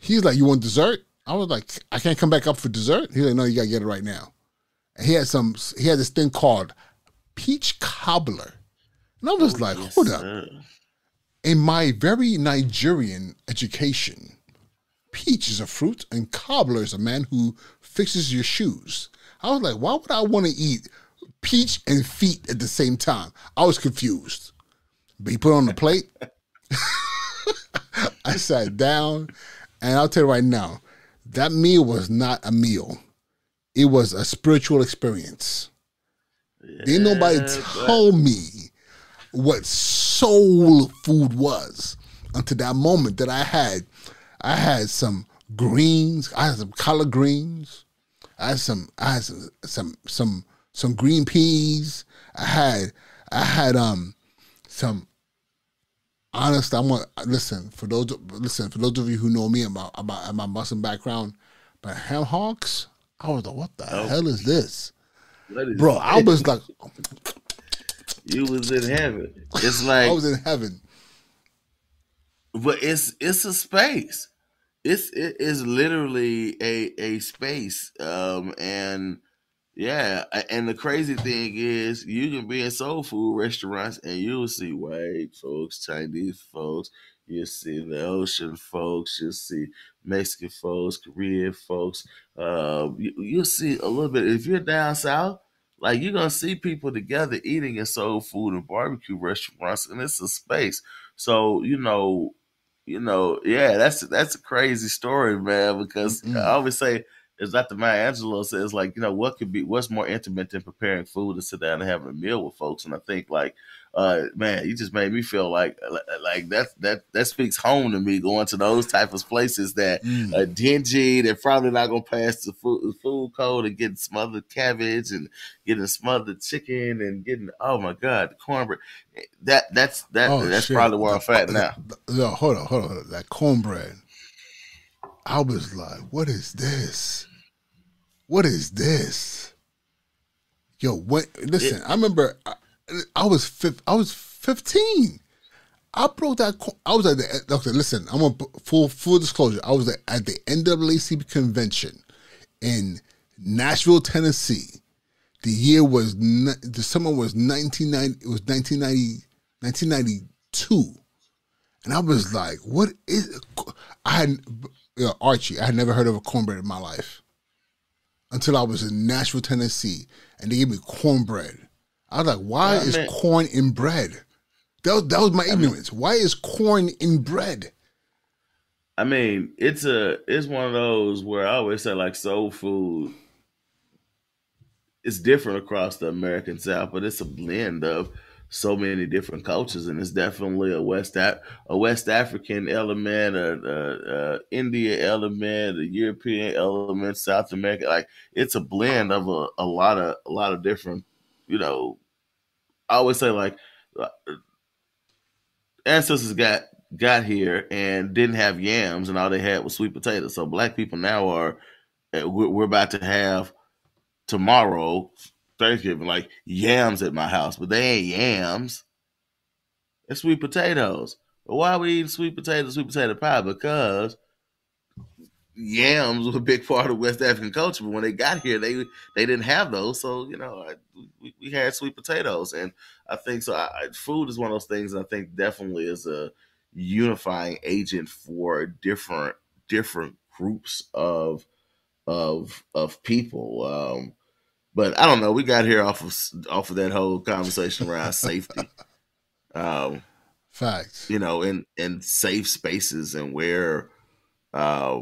He's like, "You want dessert?" I was like, "I can't come back up for dessert." He's like, "No, you gotta get it right now." And he had some. He had this thing called peach cobbler, and I was oh, like, yes, "Hold up." in my very Nigerian education, peach is a fruit and cobbler is a man who fixes your shoes. I was like, why would I want to eat peach and feet at the same time? I was confused. But he put on the plate. I sat down, and I'll tell you right now, that meal was not a meal. It was a spiritual experience. Yeah, Didn't nobody tell me what soul food was until that moment that I had I had some greens, I had some collard greens, I had some I had some some some, some green peas, I had I had um some honest I want listen for those listen for those of you who know me about about my Muslim background, but ham hocks, I was like, what the oh. hell is this? Is Bro, I was like You was in heaven. It's like I was in heaven. But it's it's a space. It's it is literally a a space. Um and yeah, and the crazy thing is you can be in soul food restaurants and you'll see white folks, Chinese folks, you'll see the Asian folks, you'll see Mexican folks, Korean folks. Uh, you, you'll see a little bit. If you're down south, like you're gonna see people together eating in soul food and barbecue restaurants, and it's a space. So you know, you know, yeah, that's that's a crazy story, man. Because mm-hmm. I always say, as Dr. Maya Angelou says, like you know, what could be what's more intimate than preparing food and sit down and having a meal with folks. And I think like uh, man, you just made me feel like like that that that speaks home to me. Going to those type of places that mm. are dingy, they're probably not gonna pass the food food code and getting smothered cabbage and getting smothered chicken and getting oh my god, the cornbread. That that's that oh, that's shit. probably where I'm at now. No, hold on, hold on, that cornbread. I was like, what is this? What is this? Yo, what? Listen, it, I remember. I, I was I was fifteen. I broke that. I was at the okay. Listen, I'm a full full disclosure. I was at the NAACP convention in Nashville, Tennessee. The year was the summer was 1990. It was 1990, 1992, and I was like, "What is?" I had you know, Archie. I had never heard of a cornbread in my life until I was in Nashville, Tennessee, and they gave me cornbread. I was like, why is corn in bread? That was, that was my ignorance. I mean, why is corn in bread? I mean, it's a it's one of those where I always say like soul food. It's different across the American South, but it's a blend of so many different cultures, and it's definitely a West a West African element, a, a, a India element, a European element, South America. Like it's a blend of a, a lot of a lot of different you know, I always say like uh, ancestors got got here and didn't have yams, and all they had was sweet potatoes. So black people now are uh, we're about to have tomorrow Thanksgiving like yams at my house, but they ain't yams. It's sweet potatoes. But why are we eating sweet potato, sweet potato pie? Because yams were a big part of West African culture, but when they got here, they they didn't have those. So you know, I, we, we, had sweet potatoes, and I think so. I, food is one of those things. I think definitely is a unifying agent for different different groups of of of people. Um, but I don't know. We got here off of off of that whole conversation around safety. Um, Facts. You know, in in safe spaces and where. Uh,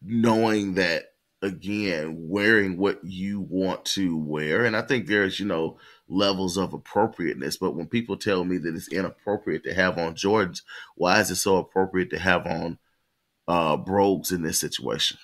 knowing that again wearing what you want to wear and i think there's you know levels of appropriateness but when people tell me that it's inappropriate to have on jordans why is it so appropriate to have on uh brogues in this situation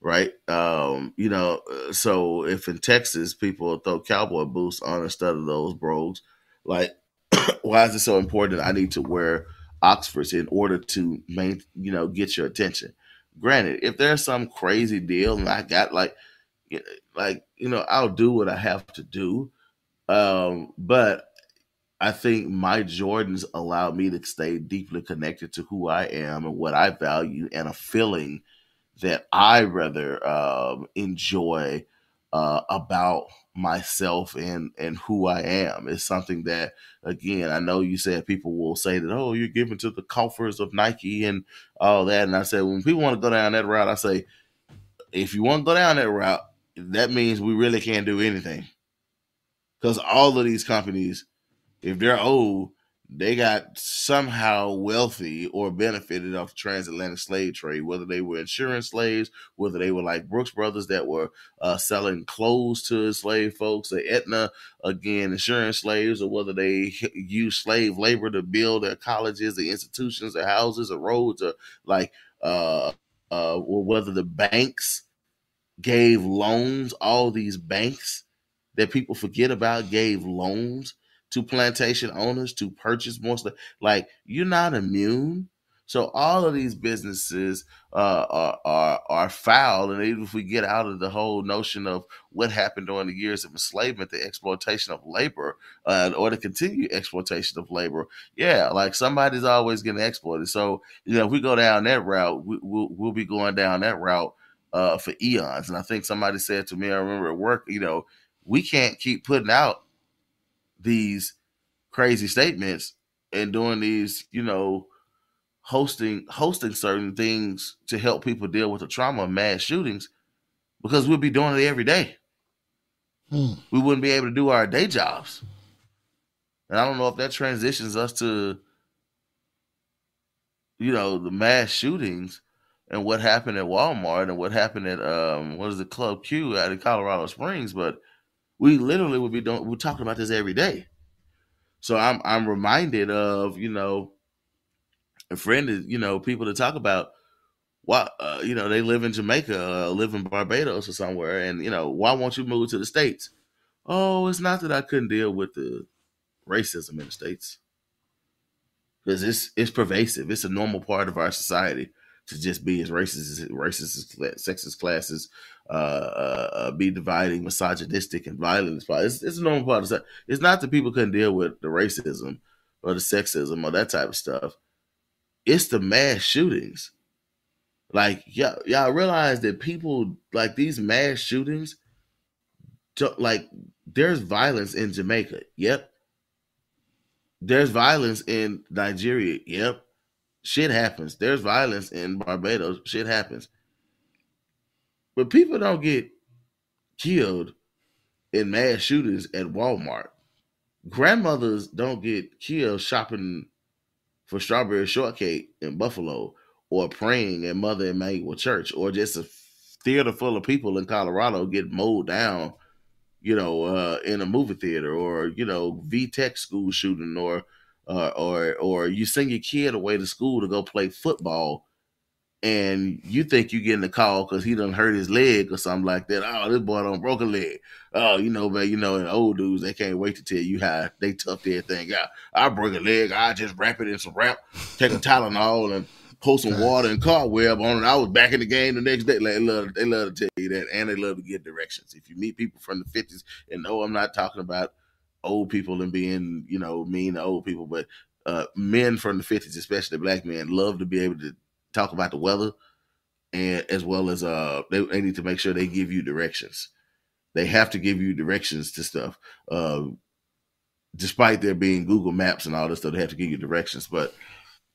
right um you know uh, so if in texas people throw cowboy boots on instead of those brogues like why is it so important i need to wear oxfords in order to main you know get your attention granted, if there's some crazy deal and I got like, like you know, I'll do what I have to do. Um, but I think my Jordans allow me to stay deeply connected to who I am and what I value, and a feeling that I rather um, enjoy uh, about myself and and who I am. It's something that again I know you said people will say that oh you're giving to the coffers of Nike and all that, and I said when people want to go down that route, I say if you want to go down that route, that means we really can't do anything because all of these companies, if they're old, they got somehow wealthy or benefited off the transatlantic slave trade, whether they were insurance slaves, whether they were like Brooks Brothers that were uh, selling clothes to slave folks, or Aetna, again, insurance slaves, or whether they used slave labor to build their colleges, the institutions, their houses, or roads, or like, uh, uh, or whether the banks gave loans, all these banks that people forget about gave loans to plantation owners to purchase more stuff. Like you're not immune. So all of these businesses uh, are, are are foul, and even if we get out of the whole notion of what happened during the years of enslavement, the exploitation of labor, uh, or the continued exploitation of labor, yeah, like somebody's always getting exploited. So you know, if we go down that route, we, will we'll be going down that route uh, for eons. And I think somebody said to me, I remember at work, you know, we can't keep putting out these crazy statements and doing these, you know, hosting hosting certain things to help people deal with the trauma of mass shootings because we'll be doing it every day. Hmm. We wouldn't be able to do our day jobs. And I don't know if that transitions us to, you know, the mass shootings and what happened at Walmart and what happened at um what is it Club Q out in Colorado Springs, but we literally would be doing we're talking about this every day. So I'm I'm reminded of you know a friend is you know people to talk about why uh, you know they live in Jamaica, uh, live in Barbados or somewhere, and you know why won't you move to the states? Oh, it's not that I couldn't deal with the racism in the states because it's it's pervasive. It's a normal part of our society to just be as racist as racist, as sexist classes, uh, uh, uh, be dividing, misogynistic, and violent. It's, it's a normal part of it. It's not that people couldn't deal with the racism or the sexism or that type of stuff. It's the mass shootings. Like y'all, y'all realize that people like these mass shootings. Like there's violence in Jamaica. Yep. There's violence in Nigeria. Yep shit happens. There's violence in Barbados. Shit happens. But people don't get killed in mass shootings at Walmart. Grandmothers don't get killed shopping for strawberry shortcake in Buffalo or praying at Mother Emanuel Church or just a theater full of people in Colorado get mowed down, you know, uh, in a movie theater or, you know, VTech school shooting or uh, or or you send your kid away to school to go play football, and you think you're getting the call because he done hurt his leg or something like that. Oh, this boy don't broke a leg. Oh, you know, man, you know, and old dudes they can't wait to tell you how they tough everything out. I broke a leg, I just wrap it in some wrap, take a Tylenol and pour some water and cobweb on it. I was back in the game the next day. Like, they love, they love to tell you that, and they love to get directions. If you meet people from the fifties, and no, I'm not talking about old people and being, you know, mean to old people, but uh, men from the 50s, especially black men, love to be able to talk about the weather and as well as uh they, they need to make sure they give you directions. They have to give you directions to stuff. Uh, despite there being Google Maps and all this stuff, they have to give you directions. But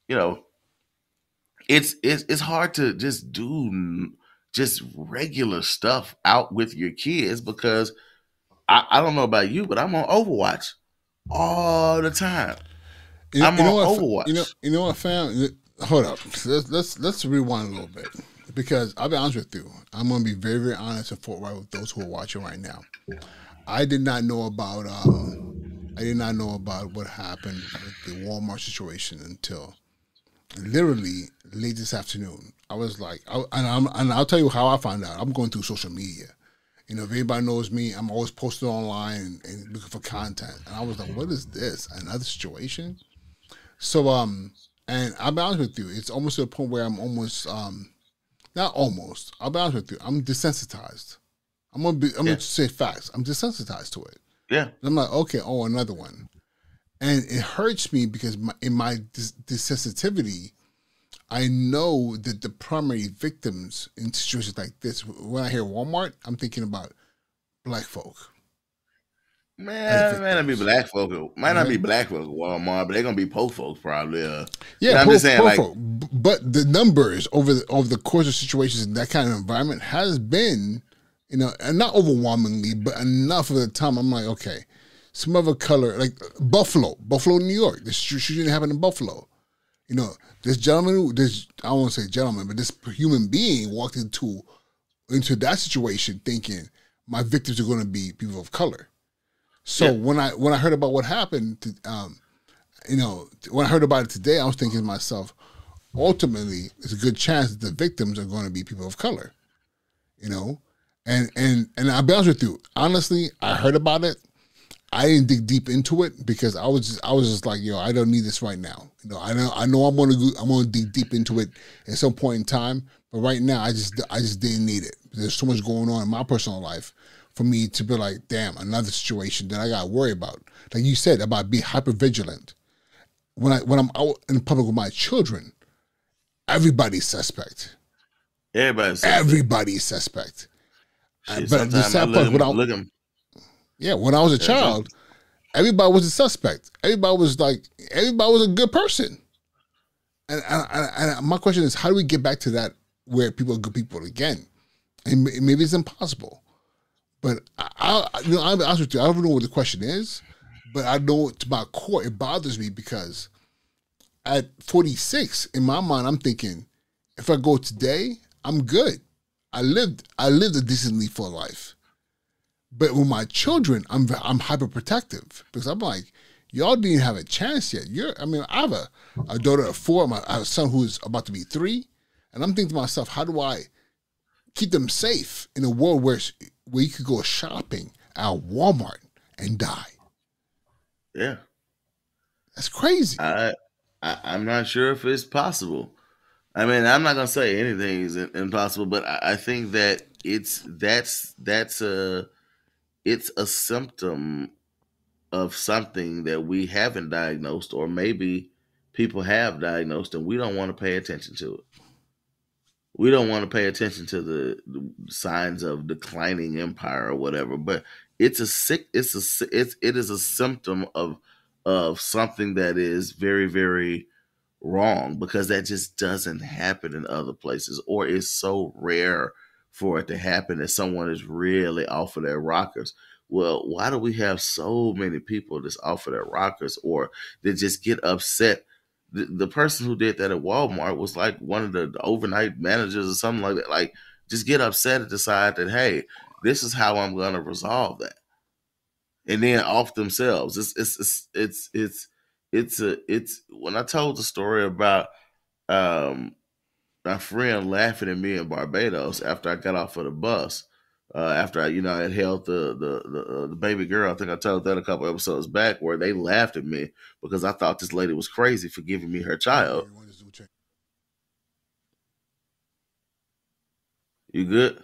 you know, it's it's it's hard to just do just regular stuff out with your kids because I, I don't know about you, but I'm on Overwatch all the time. You, I'm you know on what, Overwatch. You know, you know what, fam? Hold up. Let's let's let's rewind a little bit because I'll be honest with you. I'm gonna be very very honest and forthright with those who are watching right now. I did not know about um, I did not know about what happened with the Walmart situation until literally late this afternoon. I was like, I, and, I'm, and I'll tell you how I found out. I'm going through social media. You know, if anybody knows me, I'm always posting online and, and looking for content. And I was like, what is this? Another situation? So, um, and I'll be honest with you, it's almost to the point where I'm almost, um, not almost, I'll be honest with you, I'm desensitized. I'm gonna be, I'm yeah. gonna say facts. I'm desensitized to it. Yeah. And I'm like, okay, oh, another one. And it hurts me because my, in my desensitivity, I know that the primary victims in situations like this, when I hear Walmart, I'm thinking about black folk. Man, might not be black folk. Might not be black folk at Walmart, but they're gonna be poor folks probably. Uh, yeah, I'm po, just saying, like, folk. but the numbers over the over the course of situations in that kind of environment has been, you know, and not overwhelmingly, but enough of the time. I'm like, okay, some other color, like Buffalo, Buffalo, New York. This shooting happened in Buffalo. You know, this gentleman, this I won't say gentleman, but this human being walked into into that situation thinking my victims are going to be people of color so yeah. when I when I heard about what happened, to, um, you know, when I heard about it today, I was thinking to myself, ultimately, it's a good chance that the victims are going to be people of color. You know, and and and I'll be honest with you, honestly, I heard about it. I didn't dig deep into it because I was just, I was just like, yo, I don't need this right now. You know, I know I know I'm gonna go, I'm gonna dig deep into it at some point in time, but right now I just I just didn't need it. There's so much going on in my personal life for me to be like, damn, another situation that I got to worry about. Like you said about being hyper vigilant. When I when I'm out in public with my children, everybody's suspect. Everybody's suspect. Everybody's suspect. Uh, Shit, but the sad part, when I, yeah, when I was a yeah, child, everybody was a suspect. Everybody was like, everybody was a good person. And, and, and my question is, how do we get back to that where people are good people again? And maybe it's impossible. But I, I you know, I'm honest with you, I don't know what the question is, but I know to my core it bothers me because at 46, in my mind, I'm thinking, if I go today, I'm good. I lived, I lived a decently full life. But with my children, I'm I'm hyper protective because I'm like, y'all didn't have a chance yet. You're, I mean, I have a, a daughter of four, my, I have a son who's about to be three, and I'm thinking to myself, how do I keep them safe in a world where where you could go shopping at Walmart and die. Yeah, that's crazy. I, I am not sure if it's possible. I mean, I'm not gonna say anything is impossible, but I, I think that it's that's that's a it's a symptom of something that we haven't diagnosed, or maybe people have diagnosed and we don't want to pay attention to it we don't want to pay attention to the, the, signs of declining empire or whatever but it's a sick it's a it's it is a symptom of of something that is very very wrong because that just doesn't happen in other places or is so rare for it to happen that someone is really off of their rockers. Well why do we have so many people that's off of their rockers or that just get upset the, the person who did that at Walmart was like one of the overnight managers or something like that. Like, just get upset and decide that, hey, this is how I'm going to resolve that, and then off themselves. It's it's it's it's it's it's a it's when I told the story about um my friend laughing at me in Barbados after I got off of the bus uh, after I, you know, I had held the the the, uh, the, baby girl. I think I told that a couple episodes back, where they laughed at me because I thought this lady was crazy for giving me her child. You good?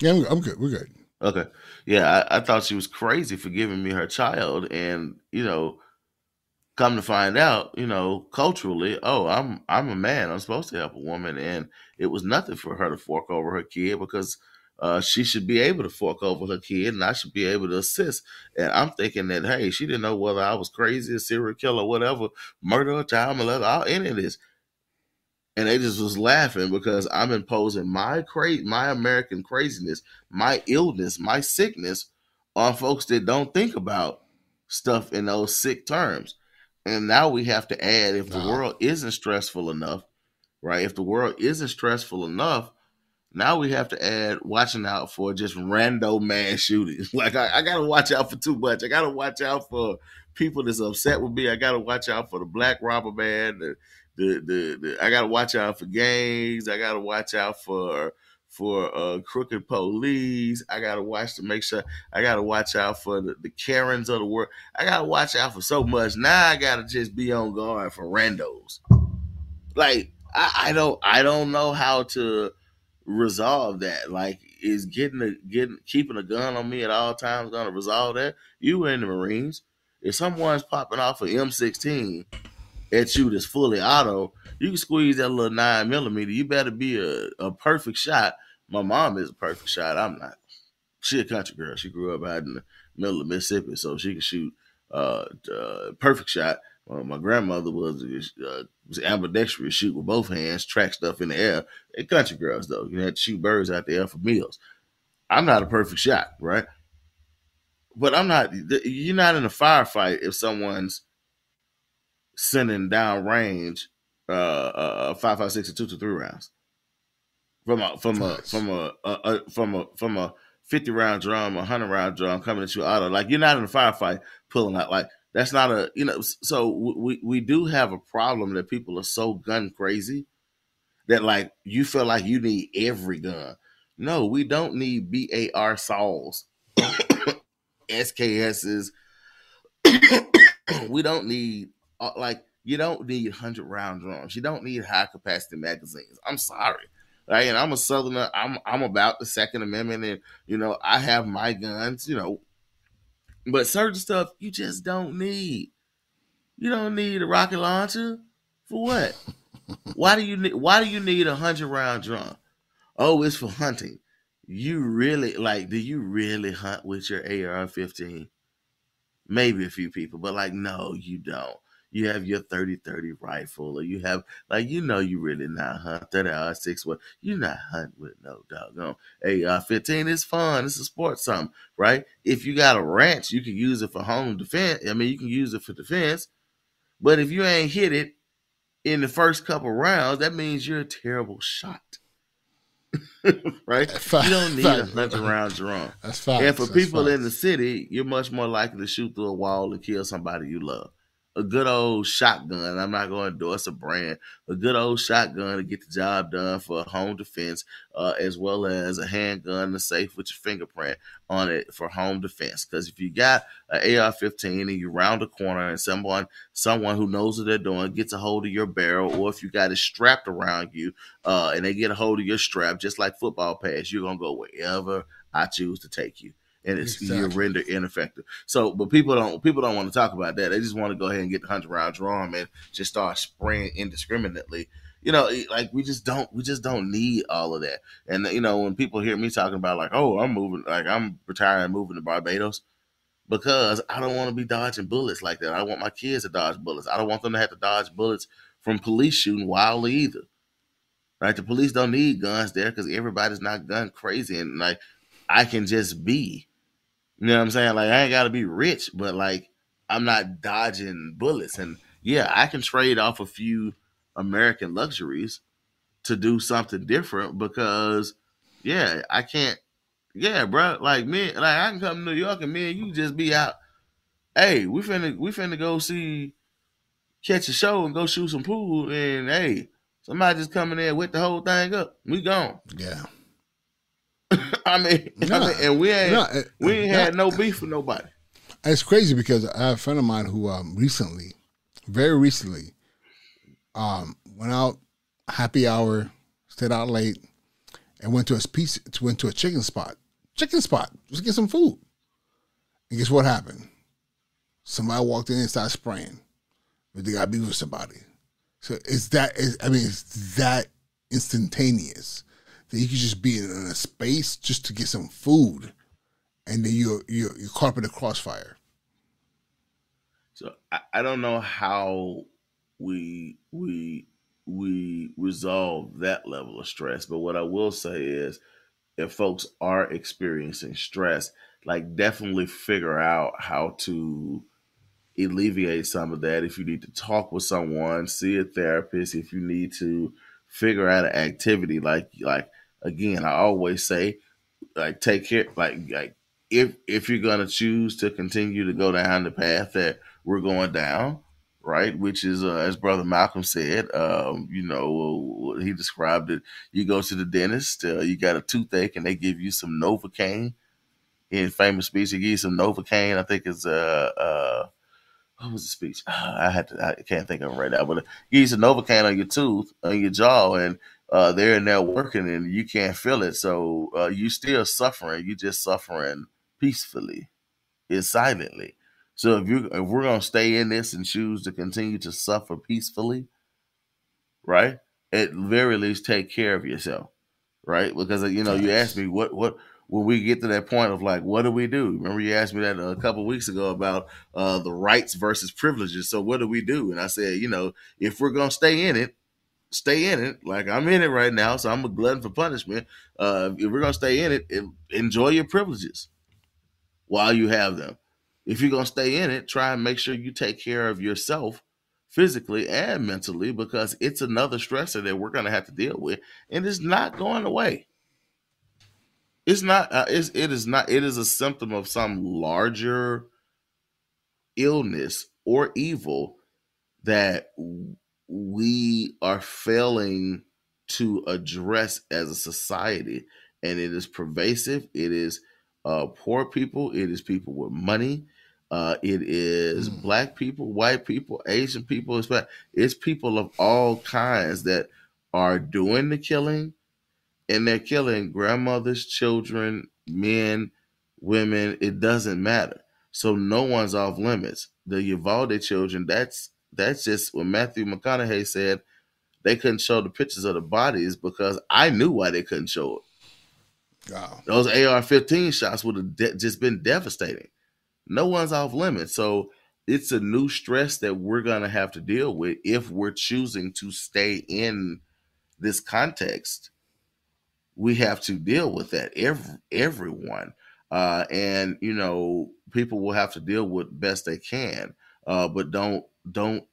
Yeah, I'm, I'm good. We're good. Okay. Yeah, I, I thought she was crazy for giving me her child, and you know, come to find out, you know, culturally, oh, I'm I'm a man. I'm supposed to help a woman, and it was nothing for her to fork over her kid because uh, she should be able to fork over her kid and I should be able to assist. And I'm thinking that, hey, she didn't know whether I was crazy, a serial killer, whatever, murder, child molester, all any of this. And they just was laughing because I'm imposing my cra- my American craziness, my illness, my sickness on folks that don't think about stuff in those sick terms. And now we have to add if the world isn't stressful enough, right? If the world isn't stressful enough, now we have to add watching out for just rando man shootings. Like I, I, gotta watch out for too much. I gotta watch out for people that's upset with me. I gotta watch out for the black robber man. The, the, the, the I gotta watch out for gangs. I gotta watch out for for uh, crooked police. I gotta watch to make sure. I gotta watch out for the, the Karens of the world. I gotta watch out for so much. Now I gotta just be on guard for randos. Like I, I don't I don't know how to resolve that? Like, is getting a getting keeping a gun on me at all times gonna resolve that? You were in the Marines. If someone's popping off an M16 at you that's fully auto, you can squeeze that little nine millimeter. You better be a, a perfect shot. My mom is a perfect shot. I'm not. she a country girl. She grew up out in the middle of Mississippi, so she can shoot uh, uh perfect shot. Well, my grandmother was uh, was ambidextrous, shoot with both hands, track stuff in the air. They country girls though. You had to shoot birds out there for meals. I'm not a perfect shot, right? But I'm not. You're not in a firefight if someone's sending down range uh, uh, five five six and two two three rounds from a from a from a, a, a from a from a fifty round drum, a hundred round drum coming at you auto. Like you're not in a firefight pulling out. Like that's not a you know. So we we do have a problem that people are so gun crazy that like you feel like you need every gun. No, we don't need BAR saws, SKSs. we don't need uh, like you don't need hundred round drums. You don't need high capacity magazines. I'm sorry. Right, and I'm a Southerner. I'm I'm about the Second Amendment, and you know I have my guns. You know, but certain stuff you just don't need. You don't need a rocket launcher for what? why do you need? Why do you need a hundred round drum? Oh, it's for hunting. You really like? Do you really hunt with your AR-15? Maybe a few people, but like, no, you don't you have your 30 30 rifle, or you have, like, you know, you really not hunt 30 aught six. Well, you're not hunting with no dog doggone AR 15. It's fun. It's a sport, something, right? If you got a ranch, you can use it for home defense. I mean, you can use it for defense. But if you ain't hit it in the first couple rounds, that means you're a terrible shot. right? You don't need a hundred rounds wrong. That's fine. And for That's people in the city, you're much more likely to shoot through a wall and kill somebody you love a good old shotgun. I'm not going to endorse a brand. A good old shotgun to get the job done for home defense, uh, as well as a handgun to safe with your fingerprint on it for home defense. Because if you got an AR-15 and you round a corner and someone someone who knows what they're doing gets a hold of your barrel, or if you got it strapped around you uh, and they get a hold of your strap, just like football pads, you're gonna go wherever I choose to take you and it's exactly. you're rendered ineffective. So, but people don't people don't want to talk about that. They just want to go ahead and get the hundred round drum and just start spraying indiscriminately. You know, like we just don't we just don't need all of that. And you know, when people hear me talking about like, oh, I'm moving, like I'm retiring, moving to Barbados. Because I don't want to be dodging bullets like that. I want my kids to dodge bullets. I don't want them to have to dodge bullets from police shooting wildly either right? The police don't need guns there because everybody's not gun crazy, and like I can just be. You know what I'm saying? Like I ain't gotta be rich, but like I'm not dodging bullets. And yeah, I can trade off a few American luxuries to do something different because yeah, I can't yeah, bro. Like me, like I can come to New York and me and you just be out. Hey, we finna we finna go see catch a show and go shoot some pool and hey, somebody just coming in with the whole thing up. We gone. Yeah. I mean, nah, I mean, and we ain't nah, we ain't nah, had no beef with nobody. It's crazy because I have a friend of mine who um, recently, very recently, um, went out happy hour, stayed out late, and went to a piece, went to a chicken spot, chicken spot, just get some food. And guess what happened? Somebody walked in and started spraying. But they got beef with somebody. So it's that. It's, I mean, it's that instantaneous that you could just be in a space just to get some food, and then you're you're, you're caught in the crossfire. So I, I don't know how we we we resolve that level of stress, but what I will say is, if folks are experiencing stress, like definitely figure out how to alleviate some of that. If you need to talk with someone, see a therapist. If you need to figure out an activity like like again, I always say, like, take care, like, like if if you're gonna choose to continue to go down the path that we're going down, right? Which is, uh, as Brother Malcolm said, um, you know, he described it. You go to the dentist, uh, you got a toothache, and they give you some Novocaine. In famous speech, he gives some Novocaine. I think it's uh, uh, what was the speech? I had to, I can't think of it right now, but he gives a Novocaine on your tooth, on your jaw, and uh, they're in there working and you can't feel it. So uh, you still suffering. You just suffering peacefully, and silently. So if you if we're gonna stay in this and choose to continue to suffer peacefully, right? At very least, take care of yourself, right? Because you know, you asked me what what when we get to that point of like, what do we do? Remember, you asked me that a couple weeks ago about uh, the rights versus privileges. So, what do we do? And I said, you know, if we're gonna stay in it, stay in it. Like I'm in it right now, so I'm a glutton for punishment. Uh, if we're gonna stay in it, enjoy your privileges while you have them. If you're gonna stay in it, try and make sure you take care of yourself physically and mentally because it's another stressor that we're gonna have to deal with, and it's not going away. It's not. Uh, it's, it is not. It is a symptom of some larger illness or evil that we are failing to address as a society, and it is pervasive. It is uh, poor people. It is people with money. Uh, it is mm. black people, white people, Asian people. It's, it's people of all kinds that are doing the killing, and they're killing grandmothers, children, men, women. It doesn't matter. So no one's off limits. The Uvalde children, that's that's just what Matthew McConaughey said. They couldn't show the pictures of the bodies because I knew why they couldn't show it. Wow. Those AR-15 shots would have de- just been devastating. No one's off limits. So it's a new stress that we're gonna have to deal with if we're choosing to stay in this context we have to deal with that every everyone uh, and you know people will have to deal with best they can uh, but don't don't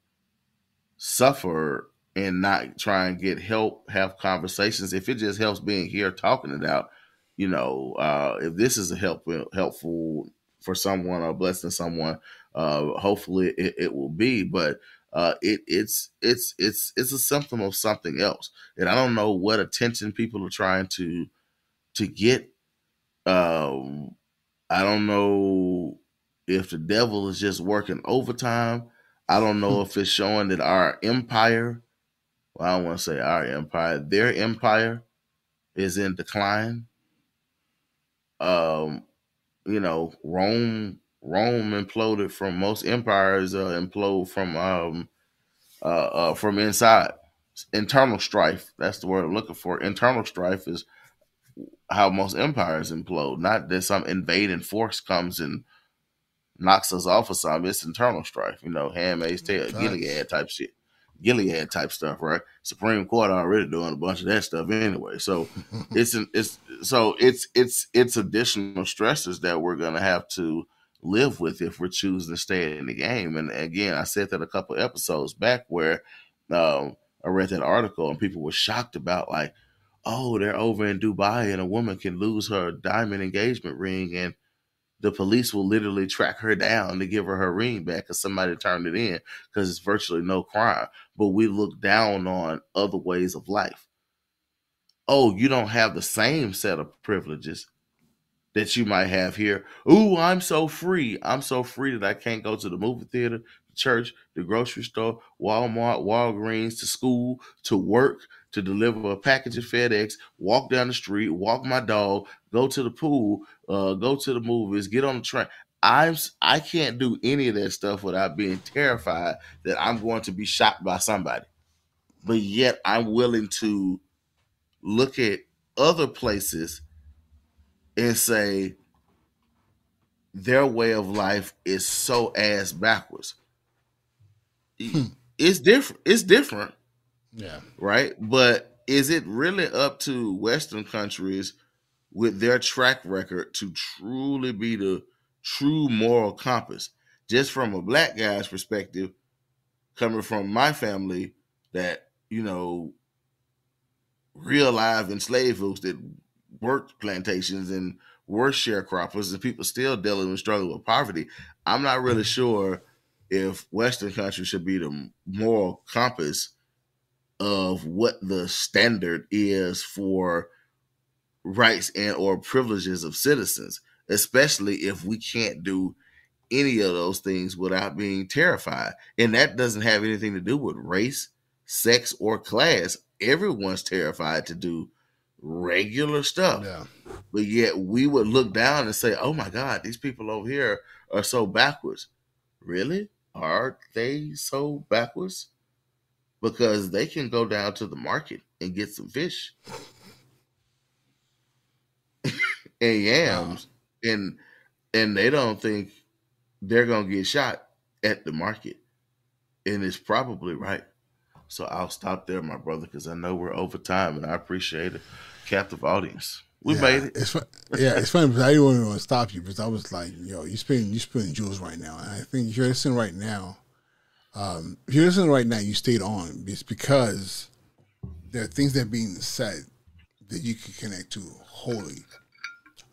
suffer and not try and get help have conversations if it just helps being here talking it out you know uh, if this is a help helpful for someone or blessing someone uh, hopefully it, it will be but uh, it it's it's it's it's a symptom of something else, and I don't know what attention people are trying to to get. Um, I don't know if the devil is just working overtime. I don't know if it's showing that our empire, well, I don't want to say our empire, their empire is in decline. Um, you know, Rome Rome imploded from most empires uh, implode from um, uh, uh, from inside. Internal strife. That's the word I'm looking for. Internal strife is how most empires implode. Not that some invading force comes and knocks us off of something. It's internal strife. You know, Handmaid's Tale, Gilead type shit. Gilead type stuff, right? Supreme Court already doing a bunch of that stuff anyway. So it's an, it's so it's it's it's additional stresses that we're gonna have to live with if we're choosing to stay in the game. And again, I said that a couple episodes back where um, I read that article and people were shocked about like, oh, they're over in Dubai and a woman can lose her diamond engagement ring and the police will literally track her down to give her her ring back because somebody turned it in because it's virtually no crime. But we look down on other ways of life. Oh, you don't have the same set of privileges that you might have here. Ooh, I'm so free. I'm so free that I can't go to the movie theater, the church, the grocery store, Walmart, Walgreens, to school, to work, to deliver a package of FedEx, walk down the street, walk my dog, go to the pool, uh, go to the movies, get on the train. I'm I can't do any of that stuff without being terrified that I'm going to be shot by somebody. But yet I'm willing to look at other places and say their way of life is so ass backwards. Hmm. It's different. It's different. Yeah. Right? But is it really up to Western countries with their track record to truly be the true moral compass? Just from a black guy's perspective, coming from my family, that, you know, real live enslaved folks that worked plantations and were sharecroppers and people still dealing with struggling with poverty. I'm not really mm-hmm. sure if Western countries should be the moral compass of what the standard is for rights and or privileges of citizens, especially if we can't do any of those things without being terrified. And that doesn't have anything to do with race, sex, or class. Everyone's terrified to do regular stuff. Yeah. But yet we would look down and say, "Oh my God, these people over here are so backwards." Really? Are they so backwards? Because they can go down to the market and get some fish. and yams, wow. and and they don't think they're gonna get shot at the market, and it's probably right. So I'll stop there, my brother, because I know we're over time, and I appreciate a captive audience. We yeah, made it. It's yeah, it's funny because I didn't want to stop you because I was like, yo, you're spending you're spending jewels right now, and I think if you're listening right now, um, if you're listening right now, you stayed on. It's because there are things that are being said that you can connect to wholly.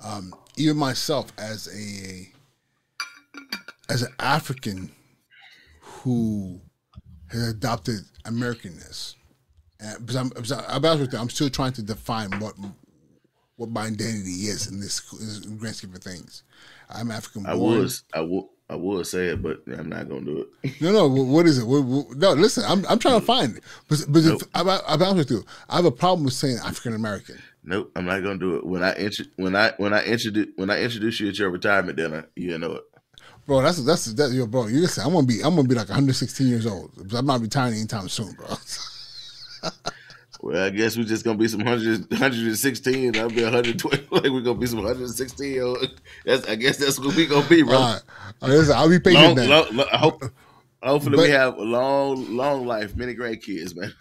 Um, even myself, as a as an African who has adopted Americanness, and because I'm, I'm, I'm still trying to define what what my identity is in this, in this grand scheme of things. I'm African. I was, I would, I would say it, but I'm not gonna do it. no, no. What is it? What, what, no, listen. I'm, I'm trying to find it. But, but nope. I'm, I'm honest with you. I have a problem with saying African American. Nope, I'm not gonna do it. When I intro, when I when I introduce when I introduce you at your retirement dinner, you know it. Bro, that's that's that yo, bro. You listen, I'm gonna be I'm gonna be like 116 years old. I'm not retiring anytime soon, bro. Well, I guess we're just gonna be some 100, 116. I'll be 120. Like we're gonna be some 116. That's, I guess that's what we gonna be, bro. All right. I'll be patient. Long, long, long, I hope, hopefully, but, we have a long, long life, many great kids, man.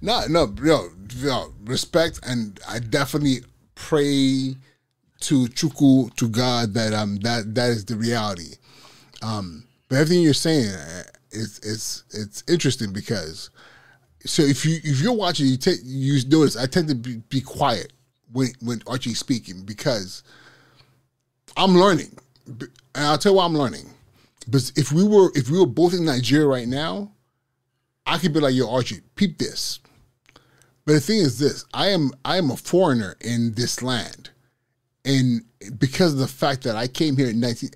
no, no, yo, yo, respect, and I definitely pray to Chukwu, to God, that um that that is the reality. Um, but everything you're saying is it's it's interesting because so if you if you're watching, you take you notice I tend to be, be quiet when when Archie's speaking because I'm learning, and I'll tell you why I'm learning. But if we were if we were both in Nigeria right now, I could be like, "Yo, Archie, peep this." But the thing is this: I am I am a foreigner in this land, and because of the fact that I came here in nineteen,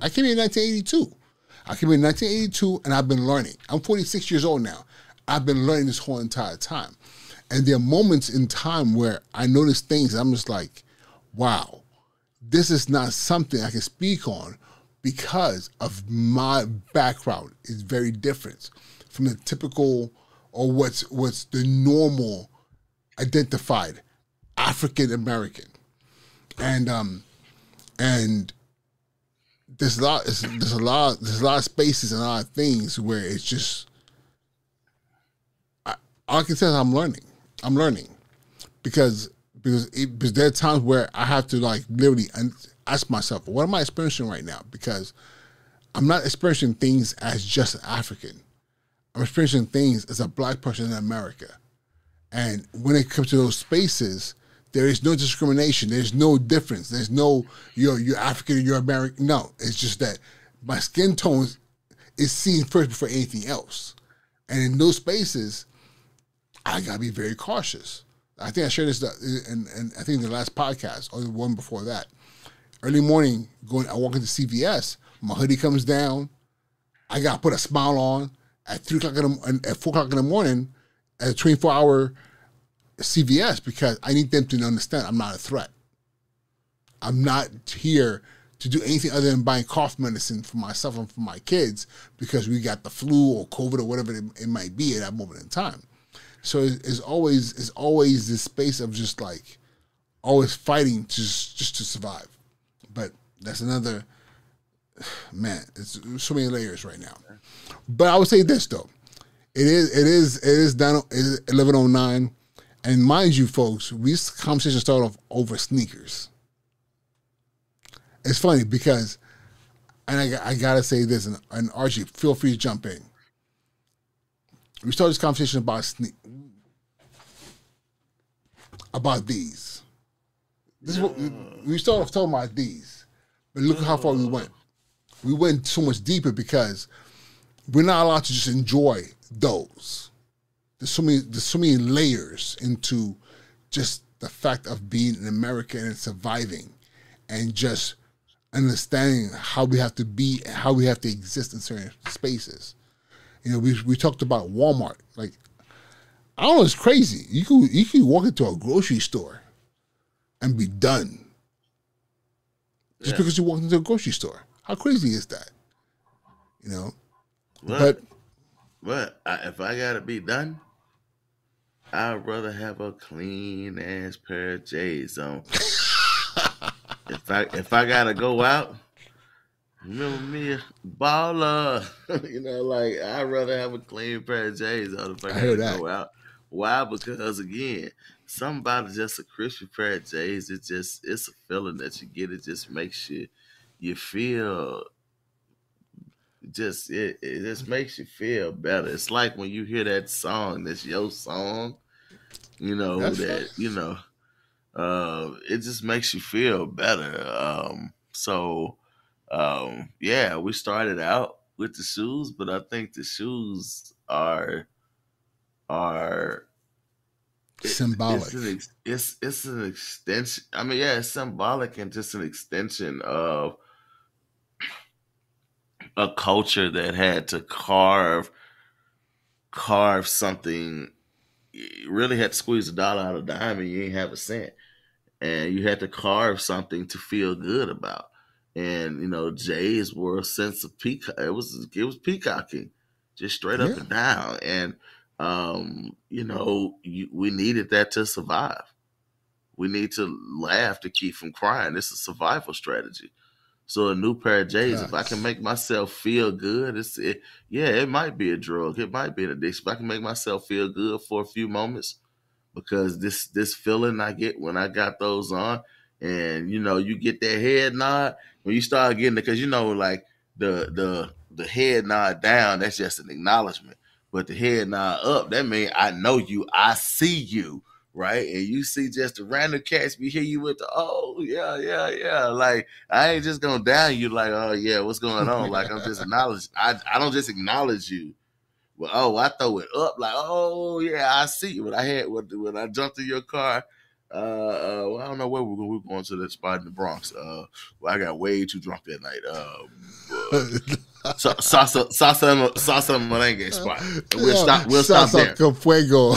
I came here in 1982. I came here in 1982, and I've been learning. I'm 46 years old now. I've been learning this whole entire time. And there are moments in time where I notice things I'm just like, wow, this is not something I can speak on because of my background is very different from the typical or what's what's the normal identified African American. And um and there's a lot there's a lot there's a lot of spaces and a lot of things where it's just I can tell I'm learning. I'm learning because because it, because there are times where I have to like literally and ask myself, what am I experiencing right now? Because I'm not experiencing things as just an African. I'm experiencing things as a black person in America. And when it comes to those spaces, there is no discrimination. There's no difference. There's no you're you're African, you're American. No, it's just that my skin tone is seen first before anything else. And in those spaces, I gotta be very cautious. I think I shared this uh, in, in I think the last podcast or the one before that. Early morning, going I walk into CVS, my hoodie comes down. I gotta put a smile on at three o'clock in the, at four o'clock in the morning at a twenty four hour CVS because I need them to understand I'm not a threat. I'm not here to do anything other than buying cough medicine for myself and for my kids because we got the flu or COVID or whatever it, it might be at that moment in time. So it's always it's always this space of just like always fighting just just to survive. But that's another man. It's so many layers right now. But I would say this though, it is it is it is down eleven oh nine, and mind you, folks, we conversation started off over sneakers. It's funny because, and I, I gotta say this, and, and Archie, feel free to jump in we started this conversation about about these. This is what we, started off talking about these, but look how far we went. We went so much deeper because we're not allowed to just enjoy those. There's so many there's so many layers into just the fact of being an American and surviving and just understanding how we have to be and how we have to exist in certain spaces. You know, we we talked about Walmart. Like, I don't know, it's crazy. You can you can walk into a grocery store and be done just yeah. because you walked into a grocery store. How crazy is that? You know, but but I, if I gotta be done, I'd rather have a clean ass pair of J's on. if I if I gotta go out, remember me, baller. you know, like I'd rather have a clean pair of J's on if I, I gotta go out. Why? Because again, something about just a crispy pair of J's. It just it's a feeling that you get. It just makes you you feel just it, it just makes you feel better. It's like when you hear that song, that's your song, you know, that's that right. you know, uh, it just makes you feel better. Um, so um, yeah, we started out with the shoes, but I think the shoes are are symbolic. It's, an, it's it's an extension. I mean, yeah, it's symbolic and just an extension of a culture that had to carve carve something you really had to squeeze a dollar out of a dime and you ain't have a cent and you had to carve something to feel good about and you know jays were a sense of peacock it was it was peacocking just straight up yeah. and down and um you know you, we needed that to survive we need to laugh to keep from crying it's a survival strategy so a new pair of J's, yes. if I can make myself feel good, it's it, yeah, it might be a drug, it might be an addiction. But I can make myself feel good for a few moments because this this feeling I get when I got those on, and you know, you get that head nod when you start getting it, because you know, like the the the head nod down, that's just an acknowledgement. But the head nod up, that means I know you, I see you right? And you see just the random cats be hear you with the oh yeah yeah yeah like I ain't just gonna down you like oh yeah what's going on like I'm just acknowledge I I don't just acknowledge you. Well, oh, I throw it up like, oh yeah, I see you. When I had when, when I jumped in your car, uh, uh well, I don't know where we're going. We are going to that spot in the Bronx. Uh, well, I got way too drunk that night. Uh, uh salsa, salsa, salsa merengue spot. And we'll stop. We'll stop there. Fuego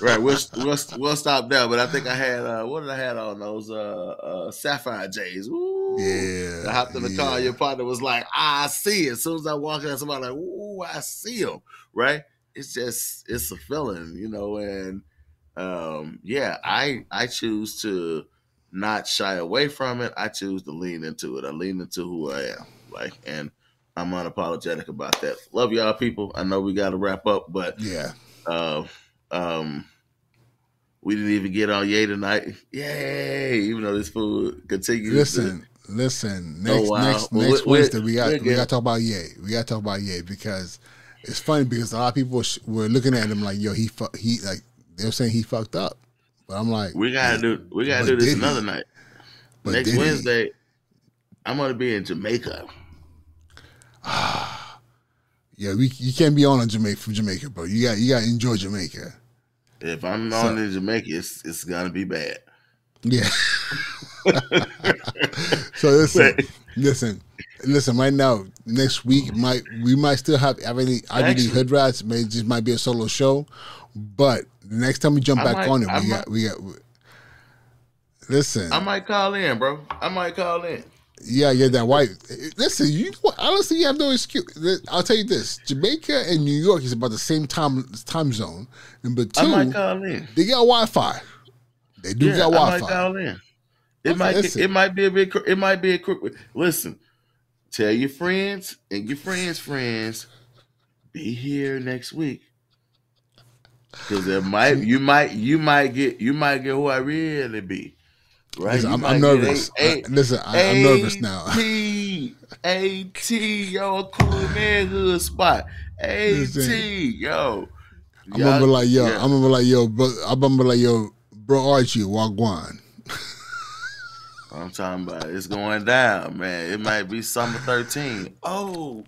right, we'll, we'll we'll stop there. But I think I had uh, what did I had on those uh, uh sapphire J's? Ooh, yeah, I hopped in the yeah. car. Your partner was like, "I see it." As soon as I walk in, somebody like, "Ooh, I see him." Right? It's just it's a feeling, you know. And um, yeah, I I choose to not shy away from it. I choose to lean into it. I lean into who I am. Like and. I'm unapologetic about that. Love y'all, people. I know we got to wrap up, but yeah, uh, um, we didn't even get on Ye tonight. Yay! Even though this food continues. Listen, to, listen. Next, oh, wow. next, well, next we Wednesday, we got we got to talk about Ye. We got to talk about Ye because it's funny because a lot of people were looking at him like, "Yo, he he like they were saying he fucked up," but I'm like, we gotta do we gotta do this another he? night. But next Wednesday, he? I'm gonna be in Jamaica. Yeah, we you can't be on a Jamaica from Jamaica, bro. You got you got to enjoy Jamaica. If I'm on in Jamaica, it's it's gonna be bad. Yeah. so listen, listen, listen. Right now, next week might we might still have League, Ivy League Hood Rats. May just might be a solo show, but next time we jump I back might, on it, we might, got we got. Listen, I might call in, bro. I might call in. Yeah, yeah, that white. Listen, you honestly you have no excuse. I'll tell you this: Jamaica and New York is about the same time time zone. Number two, I might call in. They got Wi Fi. They do yeah, got Wi Fi. I might call in. It might listen. it might be a bit it might be a quick listen. Tell your friends and your friends' friends be here next week. Cause it might you might you might get you might get who I really be. Right? Listen, I'm, I'm nervous. A, a, listen, I, am nervous now. AT, yo, a cool manhood spot. AT, yo. I'm gonna be like, yo, yeah. I'm gonna be like, yo, bro, I'm gonna be like, yo, bro, Archie, Wagwan. I'm talking about it's going down, man. It might be summer 13. Oh,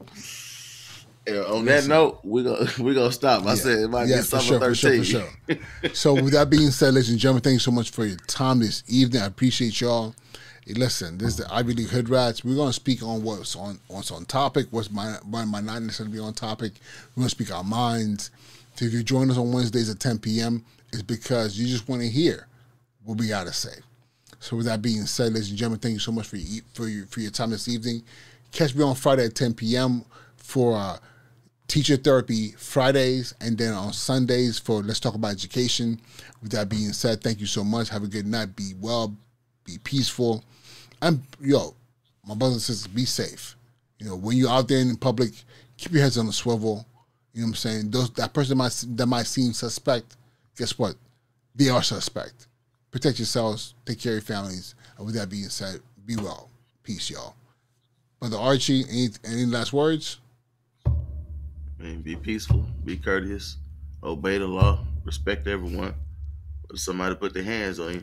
yeah, on that note, we're gonna we gonna stop. I yeah. said it might yeah, be summer sure, 13. For sure, for sure. so with that being said, ladies and gentlemen, thank you so much for your time this evening. I appreciate y'all. Hey, listen, this is the Ivy League Hood Rats. We're gonna speak on what's on what's on topic, what's my why might not necessarily be on topic. We're gonna speak our minds. So if you join us on Wednesdays at 10 p.m., it's because you just want to hear what we gotta say. So with that being said, ladies and gentlemen, thank you so much for your for your for your time this evening. Catch me on Friday at 10 p.m. for uh, teacher therapy Fridays, and then on Sundays for Let's Talk About Education. With that being said, thank you so much. Have a good night. Be well, be peaceful, and yo, my brothers and sisters, be safe. You know, when you're out there in public, keep your heads on the swivel. You know what I'm saying? Those that person that might that might seem suspect, guess what? They are suspect. Protect yourselves, take care of your families, and with that being said, be well. Peace, y'all. Brother Archie, any any last words? Man, be peaceful, be courteous, obey the law, respect everyone. If somebody put their hands on you,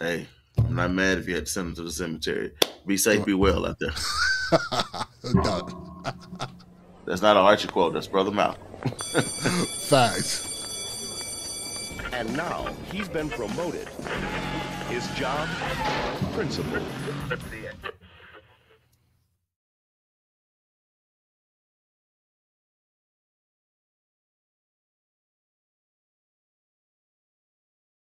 hey, I'm not mad if you had to send them to the cemetery. Be safe, be well out there. that's not an Archie quote. That's Brother Malcolm. Facts. And now he's been promoted. His job, principal.